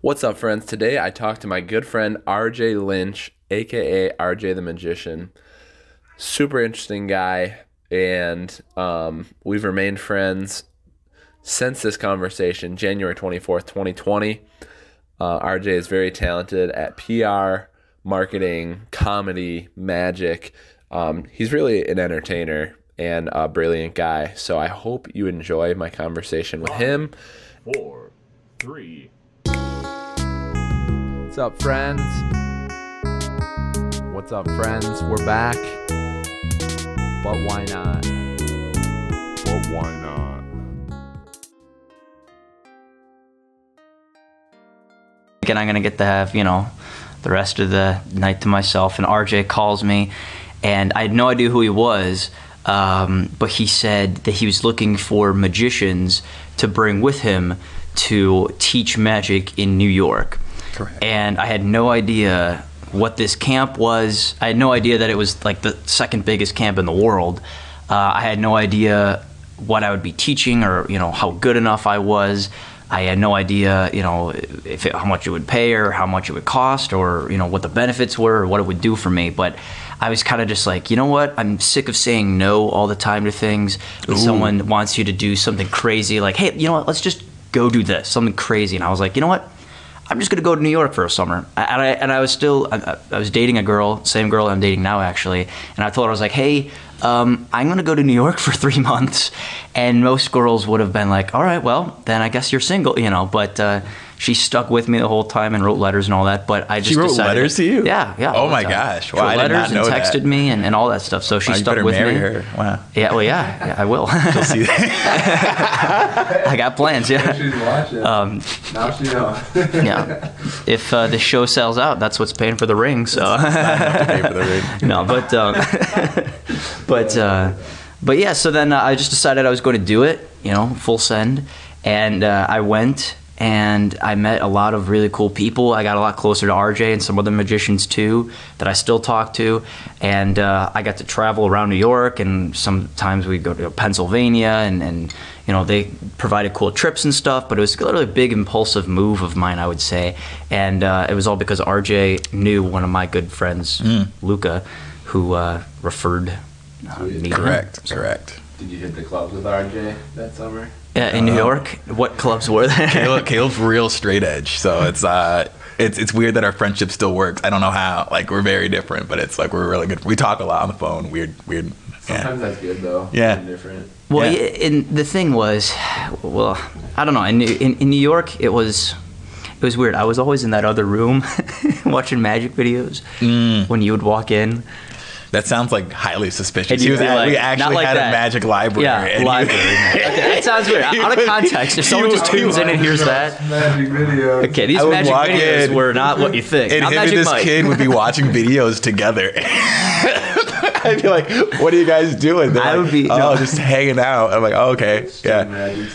What's up, friends? Today I talked to my good friend RJ Lynch, aka RJ the Magician. Super interesting guy, and um, we've remained friends since this conversation, January 24th, 2020. Uh, RJ is very talented at PR, marketing, comedy, magic. Um, he's really an entertainer and a brilliant guy. So I hope you enjoy my conversation with him. four, three. What's up, friends? What's up, friends? We're back. But why not? But why not? and I'm gonna get to have you know the rest of the night to myself. And RJ calls me, and I had no idea who he was, um, but he said that he was looking for magicians to bring with him to teach magic in New York. Correct. And I had no idea what this camp was. I had no idea that it was like the second biggest camp in the world. Uh, I had no idea what I would be teaching or you know how good enough I was. I had no idea, you know, if it, how much it would pay or how much it would cost or you know what the benefits were or what it would do for me. But I was kind of just like, you know what? I'm sick of saying no all the time to things. When someone wants you to do something crazy, like, hey, you know what? Let's just go do this, something crazy. And I was like, you know what? I'm just gonna go to New York for a summer. And I, and I was still, I, I was dating a girl, same girl I'm dating now actually. And I told her, I was like, hey, um, I'm gonna go to New York for three months. And most girls would have been like, all right, well, then I guess you're single, you know. But uh, she stuck with me the whole time and wrote letters and all that. But I just She wrote decided- letters to you? Yeah, yeah. Oh my time. gosh. She Wow, wrote I did not letters know and that. texted me and, and all that stuff. So she Wow, stuck better with marry me. her. Wow. Yeah, well, yeah, yeah I will. See I got plans. Yeah. She's watching. Um, now she knows. yeah. If uh, the show sells out, that's what's paying for the ring. So. Pay for the ring. no, but um, but uh, but yeah. So then uh, I just decided I was going to do it. You know, full send, and uh, I went and I met a lot of really cool people. I got a lot closer to RJ and some other magicians too that I still talk to, and uh, I got to travel around New York. And sometimes we'd go to Pennsylvania, and and you know they provided cool trips and stuff. But it was literally a big impulsive move of mine, I would say, and uh, it was all because RJ knew one of my good friends, Luca, who uh, referred uh, me. to him. Correct. Correct. Did you hit the clubs with RJ that summer? Yeah, in New York, what clubs were there? Caleb, Caleb's real straight edge, so it's uh, it's it's weird that our friendship still works. I don't know how. Like we're very different, but it's like we're really good. We talk a lot on the phone. Weird, weird. Yeah. Sometimes that's good though. Yeah. Being different. Well, Yeah. yeah. and the thing was, well, I don't know. In, New- in in New York, it was it was weird. I was always in that other room watching magic videos Mm. when you would walk in. That sounds like highly suspicious. He was be like, we actually like had that. a magic library. Yeah, and library. okay, that sounds weird. He Out of context, if someone would- just he tunes in and hears that, Magic videos. okay, these magic videos in, were not what you think. and Not him and this Mike. kid would be watching videos together. I'd be like, "What are you guys doing?" They're I like, would be- "Oh, no. just hanging out." I'm like, "Oh, okay, yeah."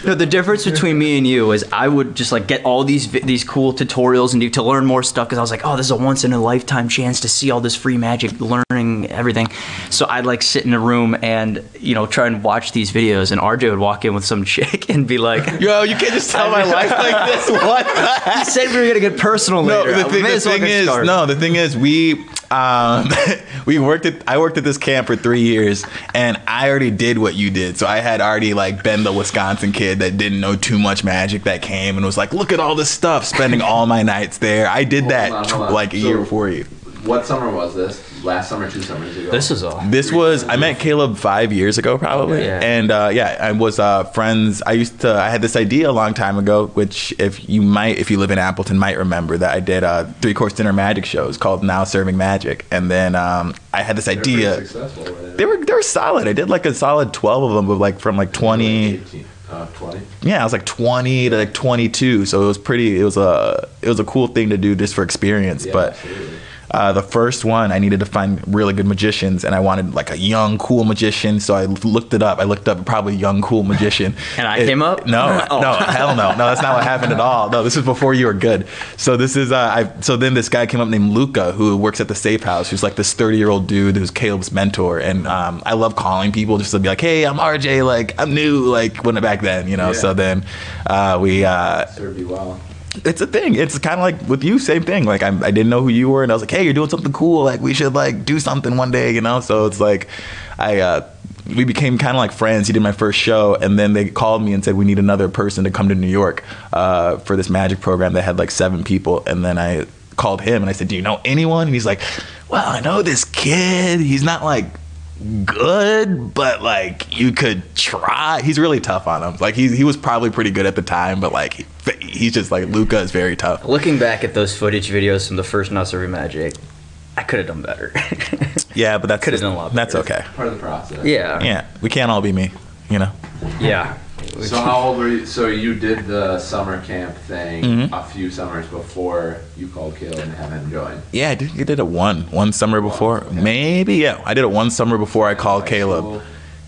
No, the difference between me and you is I would just like get all these these cool tutorials and do, to learn more stuff because I was like, oh, this is a once in a lifetime chance to see all this free magic, learning everything. So I'd like sit in a room and you know try and watch these videos, and RJ would walk in with some chick and be like, Yo, you can't just tell my life like this. What? "He said we were gonna get personal No, later. the thing, the thing is, started." no, the thing is, we um, we worked at I worked at this camp for three years, and I already did what you did. So I had already like been the Wisconsin kid that didn't know too much magic that came and was like, look at all this stuff, spending all my nights there. I did that on, hold on. like a So- year before you. What summer was this? Last summer, two summers ago. This is all. This was I met Caleb five years ago probably, Yeah. and uh, yeah, I was uh, friends. I used to I had this idea a long time ago, which if you might if you live in Appleton might remember that I did uh, three course dinner magic shows called Now Serving Magic, and then um, I had this They're idea. Successful. Right? They were they were solid. I did like a solid twelve of them, but like from like twenty. 18, uh, 20. Yeah, I was like twenty to like twenty two, so it was pretty. It was a it was a cool thing to do just for experience, Yeah, but. absolutely. Uh, the first one, I needed to find really good magicians, and I wanted like a young, cool magician. So I looked it up. I looked up probably young, cool magician. And I It- came up? No, Oh. no, hell no, no. That's not what happened at all. No, this is before you were good. So this is, uh, I. So then this guy came up named Luca, who works at the Safe House, who's like this thirty-year-old dude who's Caleb's mentor, and um, I love calling people just to be like, hey, I'm RJ, like I'm new, like when it back then, you know. Yeah. So then uh, we. Uh, Served you well. It's a thing. It's kind of like with you, same thing. Like I, I didn't know who you were, and I was like, hey, you're doing something cool. Like we should like do something one day, you know. So it's like, I uh, we became kind of like friends. He did my first show, and then they called me and said we need another person to come to New York uh, for this magic program that had like seven people, and then I called him and I said, do you know anyone? And he's like, well, I know this kid. He's not like good, but like you could try. He's really tough on him. Like he he was probably pretty good at the time, but like he, he's just like Luca is very tough. Looking back at those footage videos from the first Now Serving Magic, I could have done better. Yeah, but that's Could've done a lot That's okay. Part of the process. yeah. Yeah, we can't all be me, you know. Yeah. So how old were you? So you did the summer camp thing Mm-hmm. a few summers before you called Caleb and have him join. Yeah, I did, I did it one one summer before. Maybe yeah, I did it one summer before I called High Caleb. school.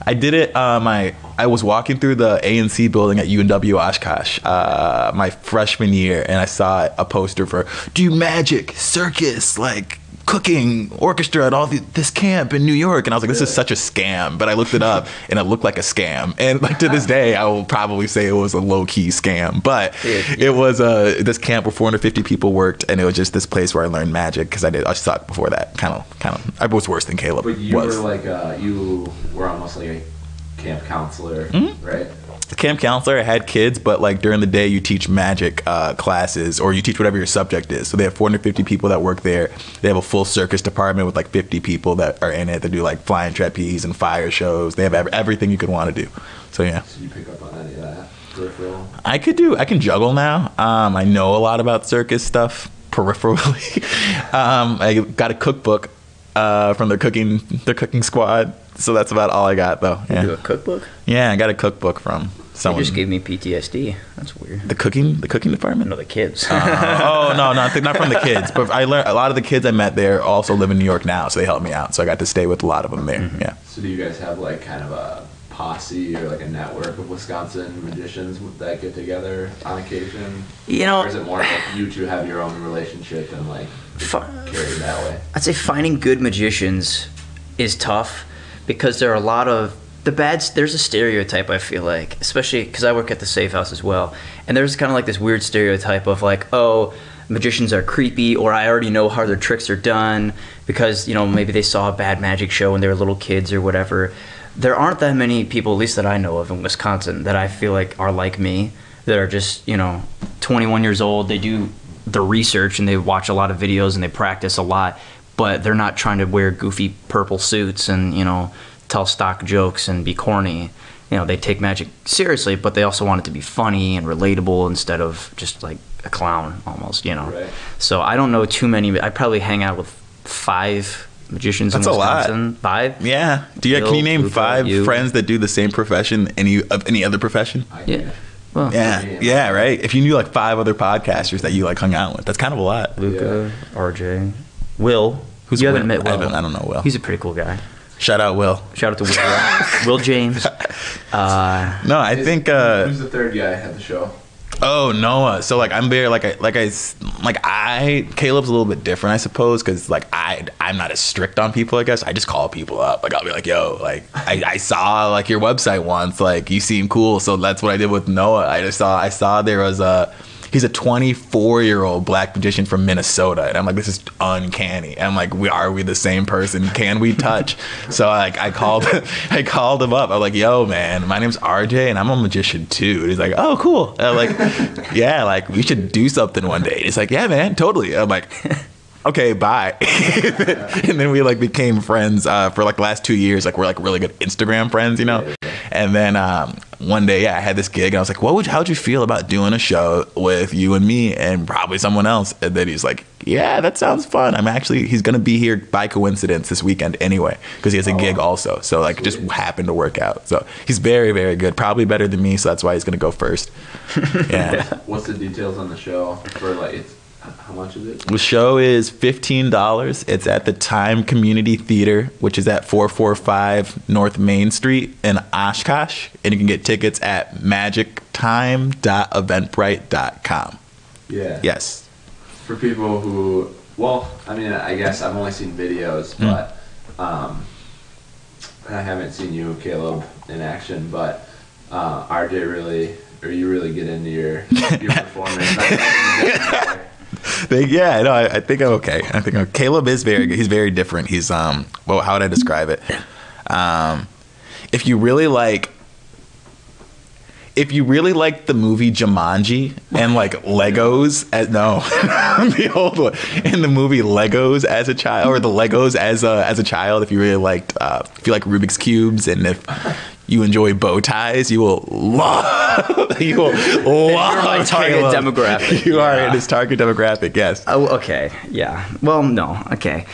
I did it. Uh, my I was walking through the ANC building at UW Oshkosh uh, my freshman year, and I saw a poster for "Do Magic Circus," like cooking orchestra at all the, this camp in New York, and I was like, "This is such a scam." But I looked it up, and it looked like a scam. And like to this day, I will probably say it was a low key scam. But It- was uh, this camp where 450 people worked, and it was just this place where I learned magic because I did I sucked before that. Kind of, kind of. I was worse than Caleb But you was. were like uh, you were almost like a camp counselor, Mm-hmm. right? Camp counselor. I had kids, but like during the day, you teach magic uh, classes or you teach whatever your subject is. So they have 450 people that work there. They have a full circus department with like 50 people that are in it. They do like flying trapeze and fire shows. They have ev- everything you could want to do. So yeah, So you pick up on any of that peripheral? I could do. I can juggle now. Um, I know a lot about circus stuff peripherally. um, I got a cookbook uh, from the cooking the cooking squad. So that's about all I got though. Do Yeah, a cookbook? yeah. I got a cookbook from They someone. just gave me PTSD. That's weird. the cooking the cooking department. No, the kids. oh, oh no, not not from the kids, but I learned a lot of the kids I met there also live in New York now, so they helped me out. So I got to stay with a lot of them there. Mm-hmm. Yeah. So do you guys have like kind of a posse or like a network of Wisconsin magicians that get together on occasion? you know, Or is it more like you two have your own relationship and like Fu- carry that way? I'd say finding good magicians is tough because there are a lot of the bad. There's a stereotype I feel like, especially because I work at the Safe House as well, and there's kind of like this weird stereotype of like, oh, magicians are creepy, or I already know how their tricks are done because you know maybe they saw a bad magic show when they were little kids or whatever. There aren't that many people, at least that I know of in Wisconsin, that I feel like are like me, that are just you know 21 years old. They do the research and they watch a lot of videos and they practice a lot, but they're not trying to wear goofy purple suits and you know tell stock jokes and be corny. You know, they take magic seriously, but they also want it to be funny and relatable instead of just like a clown almost. You know, Right. so I don't know too many. I probably hang out with five magicians That's in a lot. Five. Yeah. Do you can you name Luca, five you. friends that do the same profession any of any other profession? Yeah. Well, Yeah. Yeah. Yeah. Right. If you knew like five other podcasters that you like hung out with, that's kind of a lot. Luca, RJ, Will. Who's you Will? haven't met I Will? don't- I don't know Will. He's a pretty cool guy. Shout out Will. Shout out to Will, Will James. Uh, No, I think. uh Who's the third guy at the show? Oh Noah. So like I'm very like I like I like I Caleb's a little bit different I suppose because like I I'm not as strict on people I guess I just call people up like I'll be like yo like I, I saw like your website once like you seem cool so that's what I did with Noah I just saw I saw there was a he's a 24 year old black magician from Minnesota. And I'm like this is uncanny. I'm like we are we the same person? Can we touch? So like I called I called him up. I'm like yo man my name's RJ and I'm a magician too. And he's like oh cool. And I'm like yeah like we should do something one day. And he's like yeah man totally. I'm like okay bye. And then we like became friends uh, for like the last two years. Like we're like really good Instagram friends you know and then um, one day yeah I had this gig and I was like what would how'd you feel about doing a show with you and me and probably someone else? And then he's like yeah that sounds fun. I'm actually he's gonna be here by coincidence this weekend anyway because he has a gig also. So like it just happened to work out. So he's very very good probably better than me so that's why he's gonna go first. Yeah. What's the details on the show for like it's how much is it? The show is fifteen dollars. It's at the Time Community Theater, which is at four four five North Main Street in Oshkosh, and you can get tickets at magictime.eventbrite.com. Yeah. Yes. For people who, well, I mean, I guess I've only seen videos, Hmm. but um, I haven't seen you, Caleb, in action. But uh, RJ really, or you really get into your your performance. I yeah, no, I, I think I'm okay. I think I'm, Caleb is very good. He's very different. He's um, well, how would I describe it? Um, if you really like, if you really like the movie Jumanji and like Legos, as, no, the old one, in the movie Legos as a child or the Legos as a as a child, if you really liked, uh, if you like Rubik's cubes and if you enjoy bow ties, you will love. You will love my target Caleb. demographic. You are Yeah. in his target demographic. Yes. Oh, okay. Yeah. Well, no. Okay.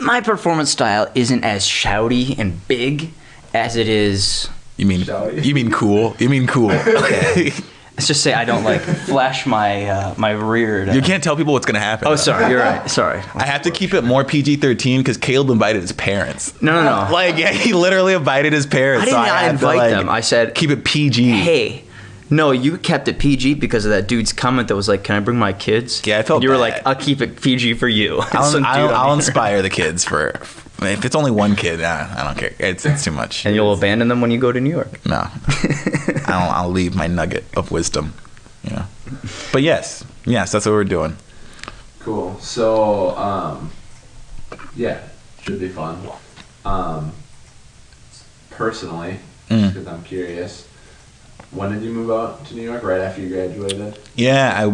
My performance style isn't as shouty and big as it is. You mean Shall you mean cool? You mean cool? Okay. Let's just say I don't like flash my uh, my rear. to- you can't tell people what's gonna happen. Oh, though. sorry. You're right. Sorry. I have to keep it more PG-13 because Caleb invited his parents. No, no, no. Like yeah, he literally invited his parents. I did so not had to, invite like, them. I said, keep it PG. Hey, no, you kept it PG because of that dude's comment that was like, "Can I bring my kids?" Yeah, I felt And you were like, "I'll keep it PG for you." I'll, I'll, I'll inspire the kids for. If it's only one kid, nah, I don't care. It's it's too much. And you'll abandon them when you go to New York. No, I'll, I'll leave my nugget of wisdom. You know. But yes, yes, that's what we're doing. Cool. So, um, yeah, should be fun. Um, personally, Mm. because I'm curious, when did you move out to New York? Right after you graduated? Yeah, I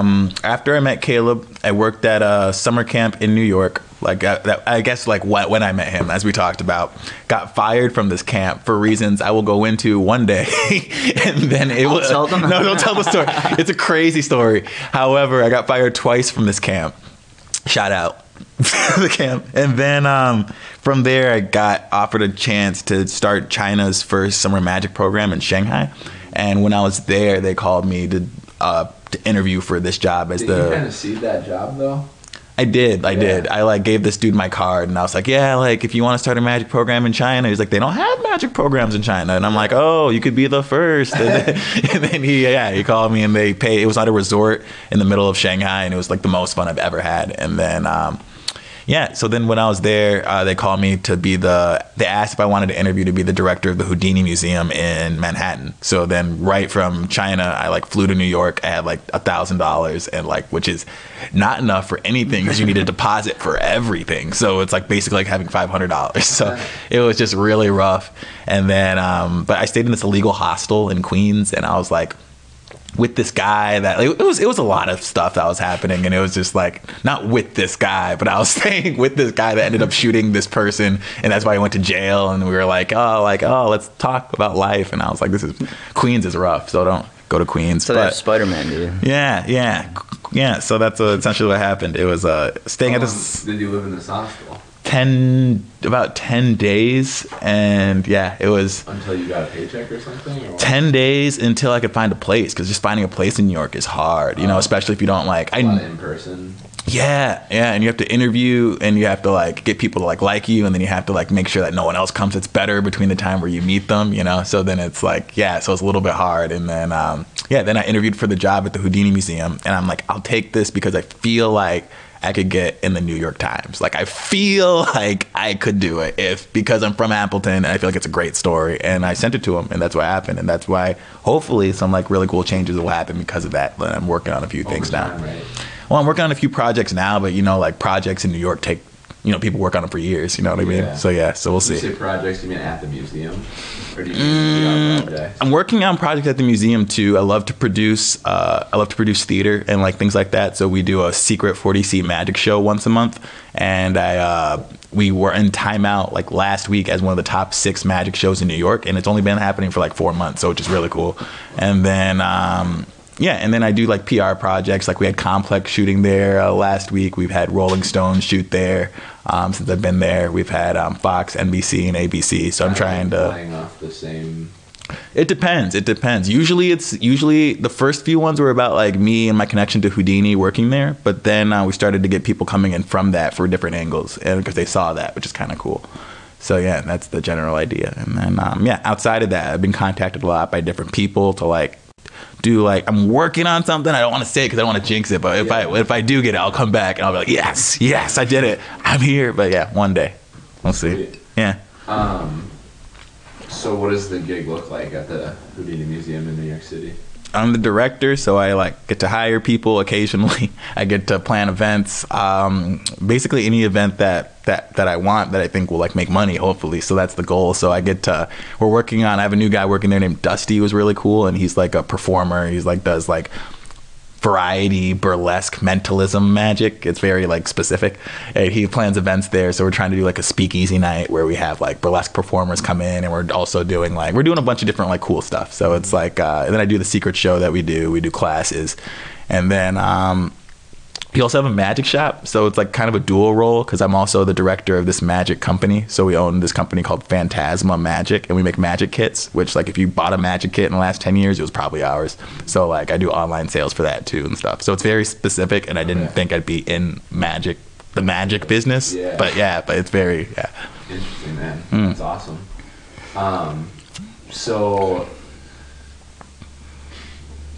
um after I met Caleb, I worked at a summer camp in New York. Like I, that, I guess like what when I met him, as we talked about, got fired from this camp for reasons I will go into one day, and then it was tell them. no, don't tell the story. It's a crazy story. However, I got fired twice from this camp. Shout out the camp, and then um, from there I got offered a chance to start China's first summer magic program in Shanghai. And when I was there, they called me to uh, to interview for this job as the Did you kind of see that job though? I did, I Yeah. did. I like gave this dude my card, and I was like, "Yeah, like if you want to start a magic program in China," he's like, "They don't have magic programs in China," and I'm like, "Oh, you could be the first. And then, and then he, yeah, he called me, and they pay. It was at a resort in the middle of Shanghai, and it was like the most fun I've ever had. And then. Um, yeah, so then when I was there, uh, they called me to be the. They asked if I wanted to interview to be the director of the Houdini Museum in Manhattan. So then, right from China, I like flew to New York. I had like a thousand dollars, and like which is not enough for anything because you need a deposit for everything. So it's like basically like having five hundred dollars. So it was just really rough. And then, um, but I stayed in this illegal hostel in Queens, and I was like with this guy that like, it was it was a lot of stuff that was happening and it was just like not with this guy but I was staying with this guy that ended up shooting this person and that's why he went to jail and we were like oh like oh let's talk about life and I was like this is Queens is rough so don't go to Queens So that's Spider Man, dude. yeah yeah yeah so that's uh, essentially what happened it was uh staying at this did you live in this hostel 10 about 10 days and yeah it was until you got a paycheck or something? Or 10 days until I could find a place because just finding a place in New York is hard, you know, Oh. especially if you don't like. I in person. yeah, yeah, and you have to interview and you have to like get people to like like you and then you have to like make sure that no one else comes that's better between the time where you meet them, you know. So then it's like, yeah, so it's a little bit hard and then um yeah, then I interviewed for the job at the Houdini Museum and I'm like, I'll take this because I feel like I could get in the New York Times. Like I feel like I could do it if because I'm from Appleton and I feel like it's a great story. And I sent it to him and that's what happened. And that's why hopefully some like really cool changes will happen because of that. But I'm working on a few things Over now. time, right? Well, I'm working on a few projects now, but you know, like projects in New York take you know, people work on them for years, you know what I mean? Yeah. So yeah, so we'll you see. say projects, you mean at the museum? Or do you PR? I'm working on projects at the museum too. I love to produce. Uh, I love to produce theater and like things like that. So we do a secret 40 seat magic show once a month, and I uh, we were in Time Out like last week as one of the top six magic shows in New York, and it's only been happening for like four months, so which is really cool. And then. Um, yeah, and then I do like PR projects. Like we had Complex shooting there uh, last week. We've had Rolling Stone shoot there um, since I've been there. We've had um, Fox, NBC, and ABC. So I'm trying to. Playing off the same. It depends. It depends. Usually, it's usually the first few ones were about like me and my connection to Houdini working there. But then uh, we started to get people coming in from that for different angles, and because they saw that, which is kind of cool. So yeah, that's the general idea. And then um, yeah, outside of that, I've been contacted a lot by different people to like do like I'm working on something. I don't want to say it because I don't want to jinx it. But if I if I do get it, I'll come back and I'll be like, yes, yes, I did it. I'm here. But yeah, one day, we'll see. Yeah. Um, so what does the gig look like at the Houdini Museum in New York City? I'm the director, so I like get to hire people occasionally. I get to plan events. Um, basically, any event that that that I want that I think will like make money. Hopefully, so that's the goal. So I get to. We're working on. I have a new guy working there named Dusty, who's really cool, and he's like a performer. He's like does like variety burlesque mentalism magic. It's very like specific. And he plans events there so we're trying to do like a speakeasy night where we have like burlesque performers come in and we're also doing like we're doing a bunch of different like cool stuff. So it's like uh, and then i do the secret show that we do. We do classes. And then um we also have a magic shop, so it's like kind of a dual role because I'm also the director of this magic company. So we own this company called Fantasma Magic, and we make magic kits. Which, like, if you bought a magic kit in the last ten years, it was probably ours. So like, I do online sales for that too and stuff. So it's very specific, and I didn't think I'd be in magic, the magic business. Yeah. But yeah, but it's very yeah. Interesting, man. Hmm. That's awesome. Um, so,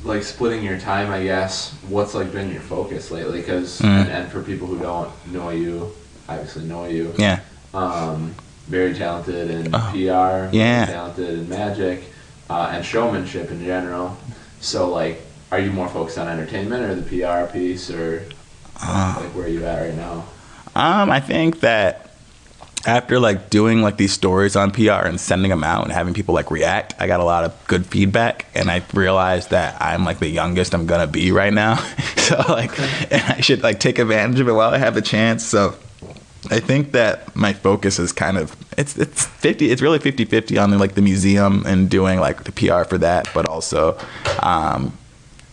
like splitting your time, I guess. What's like been your focus lately? Because Hmm. and, and for people who don't know you, obviously know you. Yeah. Um, very talented in Oh, PR. yeah. Talented in magic, uh, and showmanship in general. So, like, are you more focused on entertainment or the PR piece, or Uh. like where are you at right now? Um, I think that after like doing like these stories on PR and sending them out and having people like react, I got a lot of good feedback, and I realized that I'm like the youngest I'm gonna be right now. so like, and I should like take advantage of it while I have the chance. So. I think that my focus is kind of it's it's 50 it's really 50-50 on like the museum and doing like the PR for that but also um,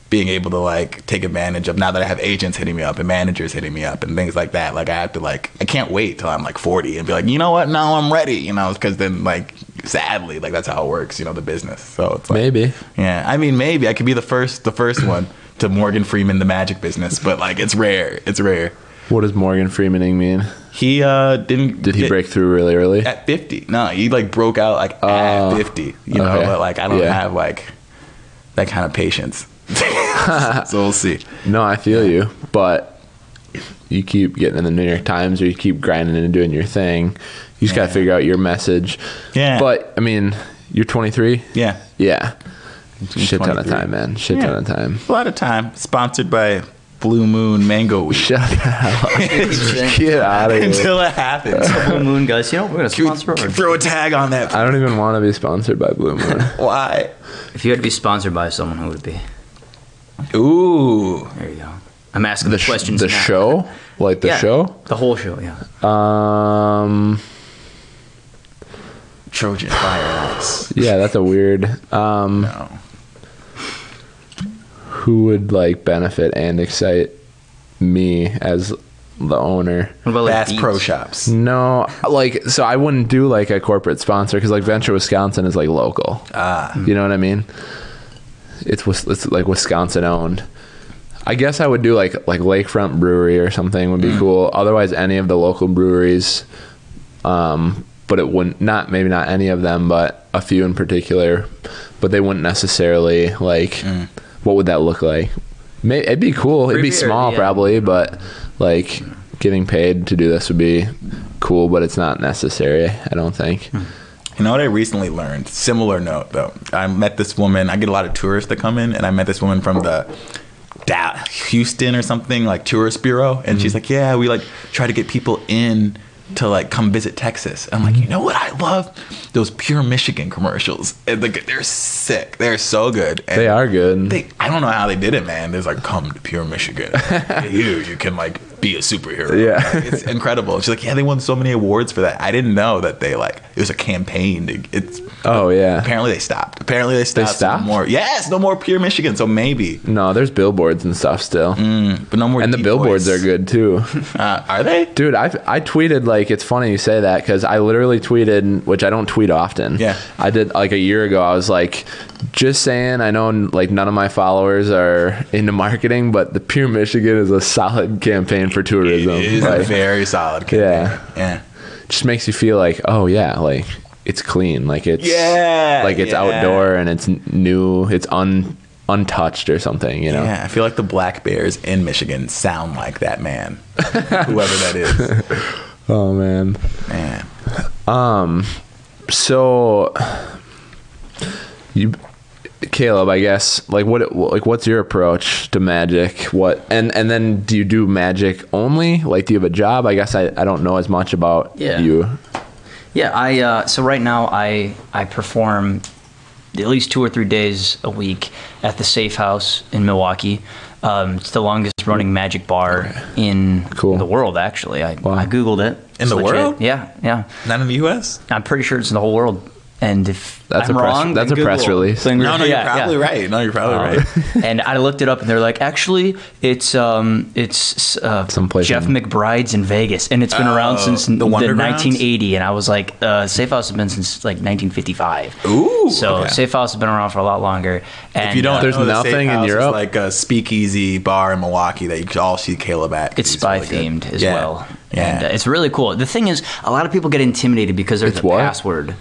being able to like take advantage of now that I have agents hitting me up and managers hitting me up and things like that. Like I have to like I can't wait till I'm like 40 and be like, you know what? Now I'm ready. You know, because then like sadly like that's how it works. You know, the business. So it's like, Maybe. yeah. I mean, maybe I could be the first the first one to Morgan Freeman the magic business, but like it's rare. It's rare. What does Morgan Freemaning mean? He uh didn't Did he get- break through really early? at 50? No, he like broke out like Oh, at 50. You know, okay. but like I don't Yeah. have like that kind of patience. so we'll see. No, I feel you, but you keep getting in the New York Times or you keep grinding and doing your thing. You just got to figure out your message. Yeah. But I mean, you're 23. Yeah. Yeah. Shit ton of time, man. Shit ton of time. A lot of time. Sponsored by Blue Moon Mango Wheat. Shut the hell up. Get out of here. Until it happens. Blue Moon guys, you know we're gonna Can we sponsor. Or throw a tag on that. I don't even want to be sponsored by Blue Moon. Why? if you had to be sponsored by someone, who would it be? Ooh. There you go. I'm asking the, sh- questions. the now. show, like the Yeah, show. The whole show, yeah. Um, Trojan Fire and Ice. yeah, that's a weird. Um, No. who would like benefit and excite me as the owner? What about like Bass beats? Pro Shops. No, like so I wouldn't do like a corporate sponsor because like Venture Wisconsin is like local. Ah. You know what I mean? It's it's like Wisconsin owned. I guess I would do like like Lakefront Brewery or something would be Mm. cool. Otherwise, any of the local breweries. Um, but it wouldn't not maybe not any of them, but a few in particular. But they wouldn't necessarily like. Mm. What would that look like? May, it'd be cool. It'd be beer, small yeah. probably, but like getting paid to do this would be cool. But it's not necessary. I don't think. You know what I recently learned? Similar note though. I met this woman. I get a lot of tourists that come in, and I met this woman from the Da- Houston or something like tourist bureau, and she's mm-hmm. like, "Yeah, we like try to get people in to like come visit Texas." I'm like, you mm-hmm. know what? I love those pure Michigan commercials. And like, they're sick. They're so good. And They are good. They, I don't know how they did it, man. There's like, come to pure Michigan. you, you can like be a superhero. Yeah. Like, it's incredible. She's like, yeah, they won so many awards for that. I didn't know that they like it was a campaign. To, it's oh yeah. apparently they stopped. Apparently they stopped. so stopped? No more. Yes, no more pure Michigan. So maybe, No, there's billboards and stuff still. but no more. And the billboards voice. are good too. Uh, are they? Dude, I I tweeted like it's funny you say that because I literally tweeted, which I don't tweet often. Yeah. I did like a year ago. I was like, just saying. I know like none of my followers are into marketing, but the Pure Michigan is a solid campaign for tourism. It is a Like, very solid. Campaign. Yeah. Yeah. just makes you feel like, oh yeah, like it's clean, like it's Yeah, like it's yeah. outdoor and it's new, it's un untouched or something. You know. Yeah, I feel like the black bears in Michigan sound like that man, whoever that is. Oh man. Man, Um So you Caleb, I guess like what like what's your approach to magic? What and and then do you do magic only? Like do you have a job? I guess I, I don't know as much about Yeah. you. Yeah, I uh, so right now I I perform at least two or three days a week at the Safe House in Milwaukee. Um, it's the longest running magic bar in Cool. the world. Actually, I, Wow. I googled it. In It's the legit. world? Yeah, yeah. Not in the U.S. I'm pretty sure it's in the whole world. And if That's I'm a press- wrong, that's then a press release. No, no, you're probably yeah. right. No, you're probably Um, right. and I looked it up, and they're like, actually, it's um, it's uh, Someplace Jeff in- McBride's in Vegas, and it's been around Oh, since the the, 1980. And I was like, uh, Safe House has been since like 1955. Ooh, So okay. Safe House has been around for a lot longer. And If you don't, uh, There's know, the nothing in Europe? like a speakeasy bar in Milwaukee that you could all see Caleb at. 'cause it's spy really good. themed as Yeah. well, Yeah. and uh, it's really cool. The thing is, a lot of people get intimidated because there's It's a what? password.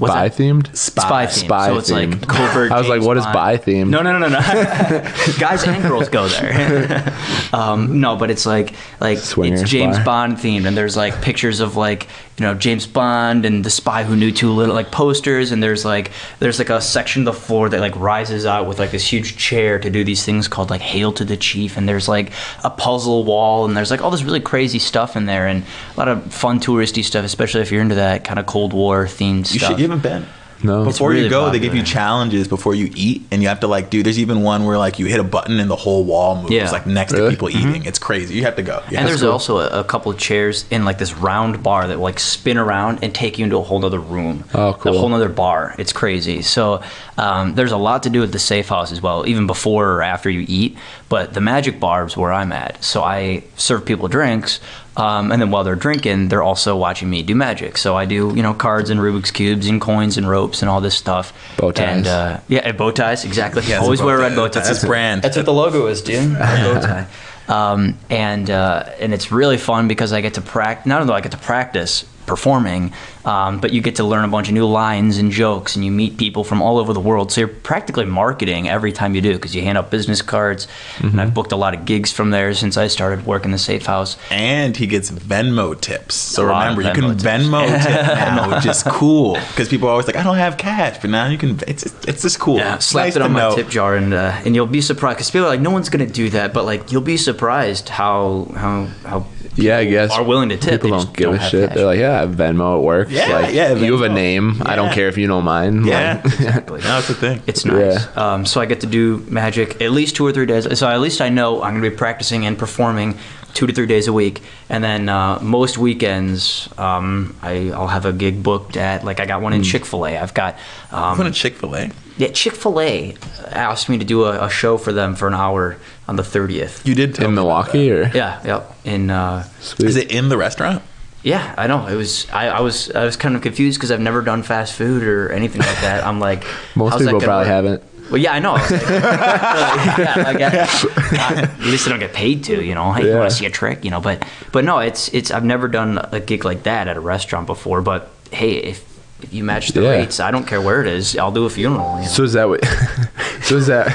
What's Bi that? themed? Spy, themed. Spy so it's themed. like covert. I was like, what is bi themed? No, no, no, no, no. Guys and girls go there. um, no, but it's like like Swinger it's James spy. Bond themed, and there's like pictures of like you know James Bond and the spy who knew too little, like posters, and there's like there's like a section of the floor that like rises out with like this huge chair to do these things called like Hail to the Chief, and there's like a puzzle wall, and there's like all this really crazy stuff in there, and a lot of fun touristy stuff, especially if you're into that kind of Cold War themed You should. You haven't been. No. Before really you go, they give you challenges before you eat, and you have to like do. There's even one where like you hit a button and the whole wall moves, Yeah. like next Really? to people eating. It's crazy. You have to go. Yeah, and there's cool. also a, a couple of chairs in like this round bar that will, like spin around and take you into a whole other room. Oh, cool. A whole other bar. It's crazy. So um, there's a lot to do with the safe house as well, even before or after you eat. But the magic bar is where I'm at. So I serve people drinks. Um, and then while they're drinking, they're also watching me do magic. So I do, you know, cards and Rubik's cubes and coins and ropes and all this stuff. Bow ties. And uh, yeah, and bow ties exactly. He has a Always wear a red bow tie. That's his brand. That's what the logo is, dude. Bow tie. Um, and uh, and it's really fun because I get to practice. Not only do I get to practice performing, um, but you get to learn a bunch of new lines and jokes, and you meet people from all over the world. So you're practically marketing every time you do because you hand out business cards. And I've booked a lot of gigs from there since I started working the Safe House. and he gets Venmo tips. So A remember, you can Venmo Venmo tips. tip now, which is cool because people are always like, I don't have cash, but now you can. It's it's just cool. Yeah, It's slap nice it on my know. tip jar, and uh, and you'll be surprised because people are like, no one's gonna do that, but like you'll be surprised how how how Yeah, I guess are willing to tip. People don't give don't a shit. cash. They're like, yeah, Venmo, it works. Yeah, like, yeah, You have a Venmo. name. I don't care if you know mine. Yeah, Like, exactly. No, that's the thing. It's nice. Yeah. Um, so I get to do magic at least two or three days. So at least I know I'm going to be practicing and performing two to three days a week. And then uh, most weekends, um, I, I'll have a gig booked at, like I got Hmm. one in Chick fil A. I've got, I'm going um, to Chick Fil A. yeah, Chick fil A asked me to do a, a show for them for an hour on the 30th. You did tell in Milwaukee or Yeah, yep. In, uh, Sweet. that. Is it in the restaurant? yeah, I know. It was. I, I was. I was kind of confused because I've never done fast food or anything like that. I'm like, Most how's people gonna probably work? haven't. Well, yeah, I know. I like, yeah, like, I- at least I don't get paid to, you know. Hey, you want to see a trick, you know? But, but no, it's it's. I've never done a gig like that at a restaurant before. But hey, if if you match the Yeah. rates, I don't care where it is. I'll do a funeral. You know? So is that what? so is that?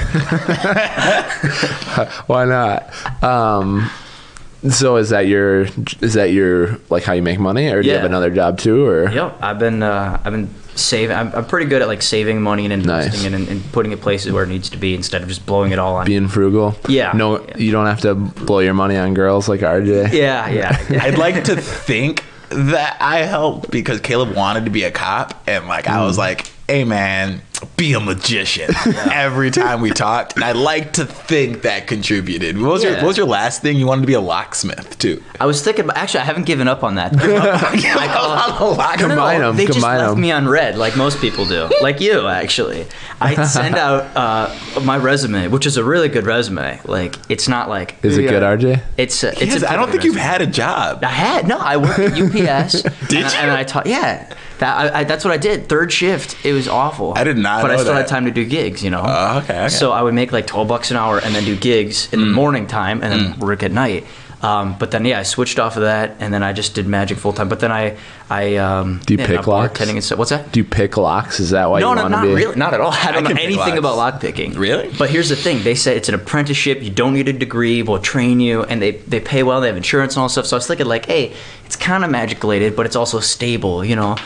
why not? Um, so is that your? Is that your like how you make money, or do you have another job too, or? Yep, I've been uh, I've been saving. I'm, I'm pretty good at like saving money and investing Nice. and, and putting it places where it needs to be instead of just blowing it all on. Being frugal. Yeah. No, you don't have to blow your money on girls like RJ. yeah, yeah. yeah. I'd like to think that I helped because Caleb wanted to be a cop, and like I Mm. was like, "Hey man, be a magician." Every time we talked, and I like to think that contributed. What was your What was your last thing? You wanted to be a locksmith too. I was thinking, about, actually, I haven't given up on that. I call it a locksmith. No, no, no, Combine 'em, They just left left 'em. me on red, like most people do, like you actually. I send out uh, my resume, which is a really good resume. Like it's not like Is it good, RJ? It's a, it's Yes, a I don't good think you've had a job. I had no. I worked at UPS. Did and I, you? and I taught. Yeah, that I, I, that's what I did. Third shift. It was awful. I did not But I still that. had time to do gigs. You know. Oh, okay, okay. So I would make like twelve bucks an hour and then do gigs in the morning time and then work at night. Um, but then yeah, I switched off of that and then I just did magic full time. But then I I um, Do you yeah, pick locks? and stuff. What's that? Do you pick locks? Is that why No, you no, not be? really, not at all. I don't know anything about lock picking. Really? But here's the thing: they say it's an apprenticeship. You don't need a degree. We'll train you, and they they pay well. They have insurance and all stuff. So I was thinking like, hey, it's kind of magic related, but it's also stable, you know.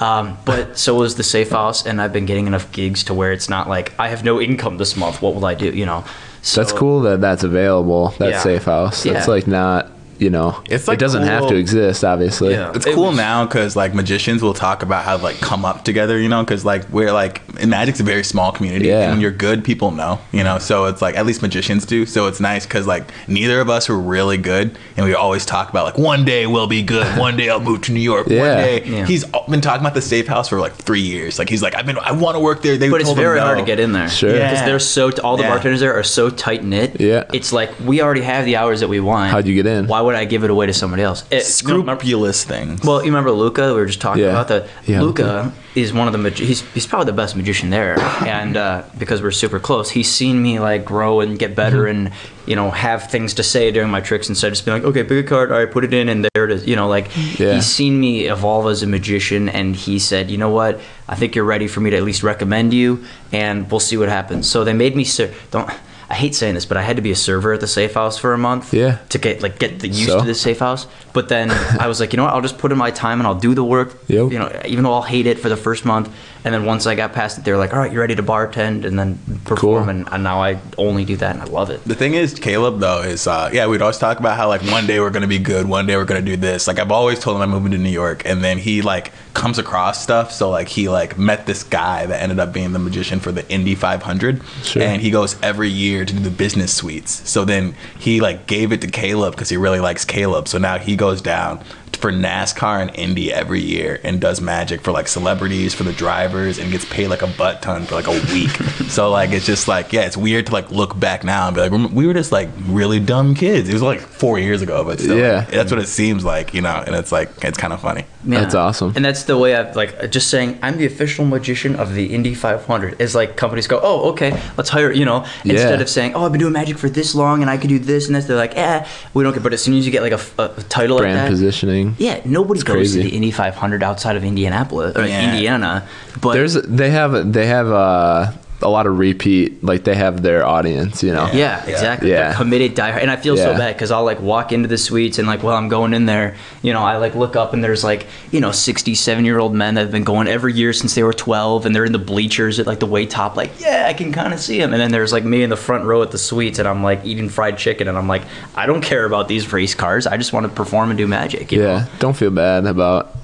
Um, but so was the safe house, and I've been getting enough gigs to where it's not like I have no income this month. What will I do? You know. So, That's cool that that's available. That Yeah. safe house. That's Yeah. like not, you know, It's, like, it doesn't have to exist, obviously. Yeah. It's It cool was- now because like magicians will talk about how like come up together, you know, because like we're like magic's a very small community, Yeah. and when you're good, people know, you know. So it's like at least magicians do. So it's nice because like neither of us were really good, and we always talk about like one day we'll be good, one day I'll move to New York, yeah. one day. Yeah. He's been talking about the safe house for like three years. Like he's like I've been I want to work there. They But it's told him very hard to get in there. Sure. Because Yeah. they're so all the Yeah. bartenders there are so tight knit. Yeah. It's like we already have the hours that we want. How'd you get in? Why would I give it away to somebody else? It, Scrupulous things. Well, you remember Luca? We were just talking Yeah. about that. Yeah. Luca is one of the magi- he's he's probably the best magician there, and uh, because we're super close, he's seen me like grow and get better, Mm-hmm. and you know have things to say during my tricks instead of just being like, okay, pick a card, all right, put it in, and there it is. You know, like Yeah. he's seen me evolve as a magician, and he said, you know what, I think you're ready for me to at least recommend you, and we'll see what happens. So they made me ser- don't. I hate saying this, but I had to be a server at the safe house for a month. Yeah. To get like get the used So? to the safe house. But then I was like, you know what? I'll just put in my time and I'll do the work. Yep. You know, even though I'll hate it for the first month, and then once I got past it, they were like, all right, you're ready to bartend and then perform, Cool. and, and now I only do that and I love it. The thing is, Caleb though is uh, yeah, we'd always talk about how like one day we're gonna be good, one day we're gonna do this. Like I've always told him I'm moving to New York, and then he like comes across stuff. So like he like met this guy that ended up being the magician for the Indy 500, Sure. and he goes every year to do the business suites. So then he like gave it to Caleb because he really likes Caleb. So now he goes down for NASCAR and Indy every year and does magic for like celebrities, for the drivers, and gets paid like a butt ton for like a week. so like it's just like yeah, it's weird to like look back now and be like we were just like really dumb kids. It was like four years ago, but still, Yeah. that's what it seems like, you know. And it's like it's kind of funny. That's awesome. And that's the way I've like just saying I'm the official magician of the Indy 500 is like companies go, oh okay, let's hire you know instead Yeah. of saying oh I've been doing magic for this long and I could do this and this they're like eh we don't get but as soon as you get like a title Brand like that positioning. Yeah nobody goes crazy. to the Indy 500 outside of Indianapolis or Yeah. Indiana but There's they have they have uh, a lot of repeat like they have their audience, you know. Yeah, Yeah. exactly. Yeah. They're committed diehard, and I feel so bad because I'll like walk into the suites and like while I'm going in there, you know, I like look up and there's like you know 67 year old men that have been going every year since they were 12, and they're in the bleachers at like the way top, like yeah, I can kind of see them. And then there's like me in the front row at the suites, and I'm like eating fried chicken, and I'm like, I don't care about these race cars. I just want to perform and do magic. You Yeah. Know? Don't feel bad about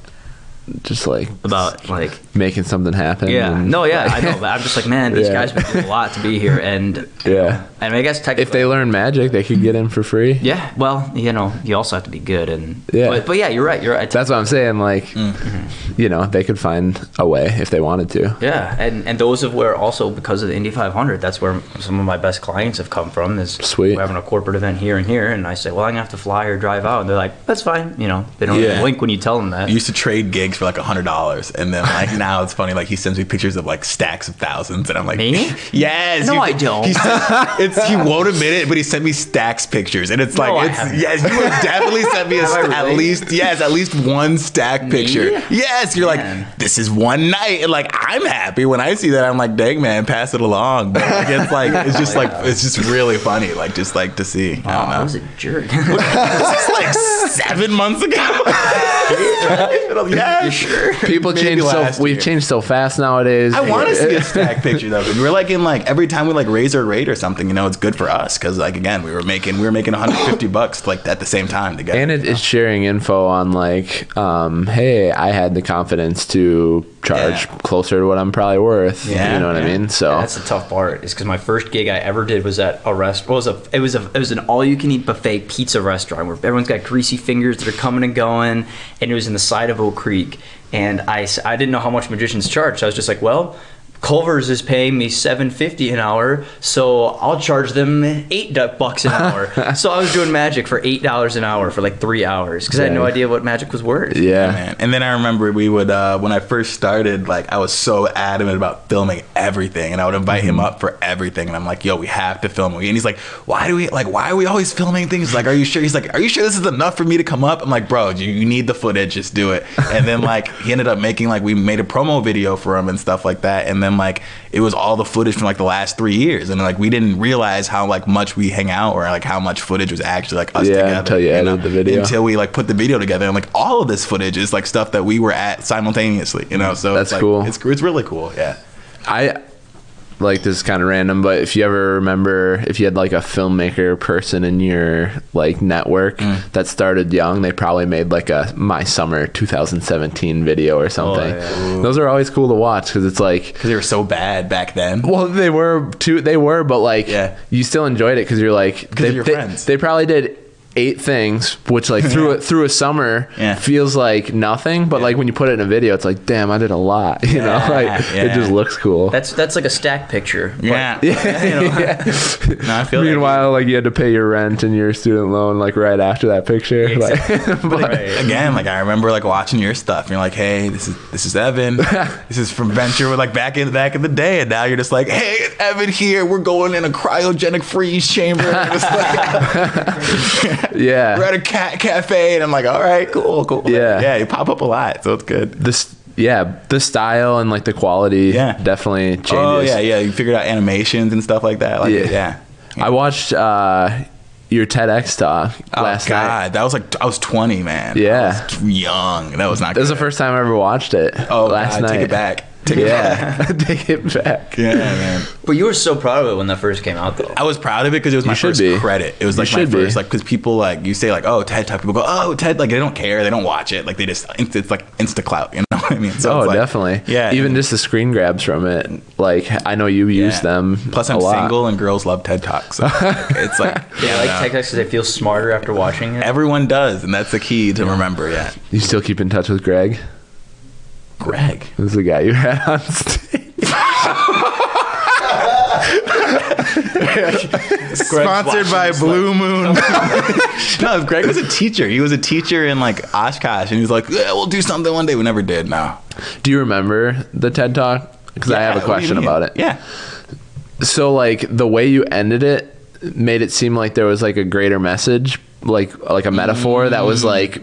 just like About like making something happen. yeah, and- no, yeah, I know. But I'm just like, man, these Yeah. guys been through a lot to be here, and Yeah. and I guess technically If they learn magic, they could get in for free. Yeah, well, you know, you also have to be good, and Yeah. But, but yeah, you're right. You're right. That's what I'm saying. Like, Mm-hmm. you know, they could find a way if they wanted to. yeah, and and those of where also because of the Indy 500, that's where some of my best clients have come from. Is Sweet. we're having a corporate event here and here, and I say, well, I'm gonna have to fly or drive out, and they're like, that's fine. You know, they don't Yeah. blink when you tell them that. I used to trade gigs for like a hundred dollars, and then like now it's funny. Like he sends me pictures of like stacks of thousands, and I'm like, Me? yes. No, you- I don't. He, sent- he won't admit it, but he sent me stacks pictures, and it's No, like it's yes. You have definitely sent me a, I at least yes, at least one stack picture. Yes, you're Man. like this is one night, and like I'm happy when I see that. I'm like, dang man, pass it along. But like, it's like it's just like it's just really funny, like just like to see. I oh, don't I know. was a jerk. this is like seven months ago. Yeah, sure? People Maybe change so we've year. changed so fast nowadays. I want to see a stack picture though. We're like in like every time we like raise our rate or something, you know, it's good for us because like again, we were making we were making 150 bucks like at the same time together. and it, it's sharing info on like, um, hey, I had the confidence to charge Yeah. closer to what I'm probably worth. Yeah, you know what I mean? So That's the tough part. Is because my first gig I ever did was at a rest. Was a it was a it was an all you can eat buffet pizza restaurant where everyone's got greasy fingers that are coming and going, and it was in the side of Oak Creek. And I I didn't know how much magicians charge. So I was just like, well. Culver's is paying me seven fifty an hour, so I'll charge them eight du- bucks an hour. so I was doing magic for eight dollars an hour for like three hours because I had no idea what magic was worth. yeah. man. And then I remember we would uh, when I first started, like I was so adamant about filming everything, and I would invite him up for everything, and I'm like, "Yo, we have to film." And he's like, "Why do we like? Why are we always filming things?" Like, "Are you sure?" He's like, "Are you sure this is enough for me to come up?" I'm like, "Bro, you, you need the footage, just do it." And then like he ended up making like we made a promo video for him and stuff like that, and then like it was all the footage from like the last three years, and like we didn't realize how like much we hang out or like how much footage was actually like us Yeah, together. until you edited the video. Until we like put the video together, and like all of this footage is like stuff that we were at simultaneously. You know, so That's it's, like, cool. It's it's really cool. Yeah. I like this is kind of random, but if you ever remember, if you had like a filmmaker person in your like network Mm. that started young, they probably made like a my summer 2017 video or something. yeah. Those are always cool to watch because it's like. Because they were so bad back then. Well, they were too. They were, but like, Yeah. you still enjoyed it because you're like, they, your they, friends. they probably did eight things, which like through a, through a summer Yeah. feels like nothing, but like when you put it in a video, it's like, damn, I did a lot. You know, Yeah, like it just looks cool. That's that's like a stack picture. but- Yeah. yeah. No, I feel. Meanwhile, like you had to pay your rent and your student loan like right after that picture. Like, But again, like I remember like watching your stuff. And you're like, hey, this is this is Evan. this is from Venture. We're like back in back in the day, and now you're just like, hey, it's Evan here. We're going in a cryogenic freeze chamber. And it's like, yeah, we're at a cat cafe, and I'm like, all right, cool, cool. Yeah. yeah. You pop up a lot, so it's good. this yeah the style and like the quality Yeah. definitely changes. Oh yeah, yeah. You figured out animations and stuff like that. Like, Yeah. yeah. I watched uh, your TEDx talk Oh last God, night. that was like I was 20, man. Yeah. Was young. That was not. That was the first time I ever watched it. Oh, last God, night. take it back. Take it Yeah, take it back. Yeah, man. But you were so proud of it when that first came out, though. I was proud of it because it was my first be. credit. It was You like my should be. first, like, because people like you say like, oh, TED Talk. People go, oh, TED. Like they don't care. They don't watch it. Like they just, it's like insta clout. You know what I mean? So Oh, like- definitely. Yeah. Even just the screen grabs from it. Like I know you use Yeah. them. Plus, I'm lot. single and girls love TED Talks. So it's like, yeah, like TED Talks because they feel smarter after watching it. everyone does, and that's the key to remember. Yeah. You still keep in touch with Greg? Greg. This is the guy you had on stage. Sponsored by Blue Moon. no, Greg was a teacher. He was a teacher in like Oshkosh, and he was like, "Yeah, we'll do something one day." We never did. No. Do you remember the TED Talk? Because I have a what do you question mean? about it. Yeah. So like the way you ended it made it seem like there was like a greater message, like like a metaphor that was like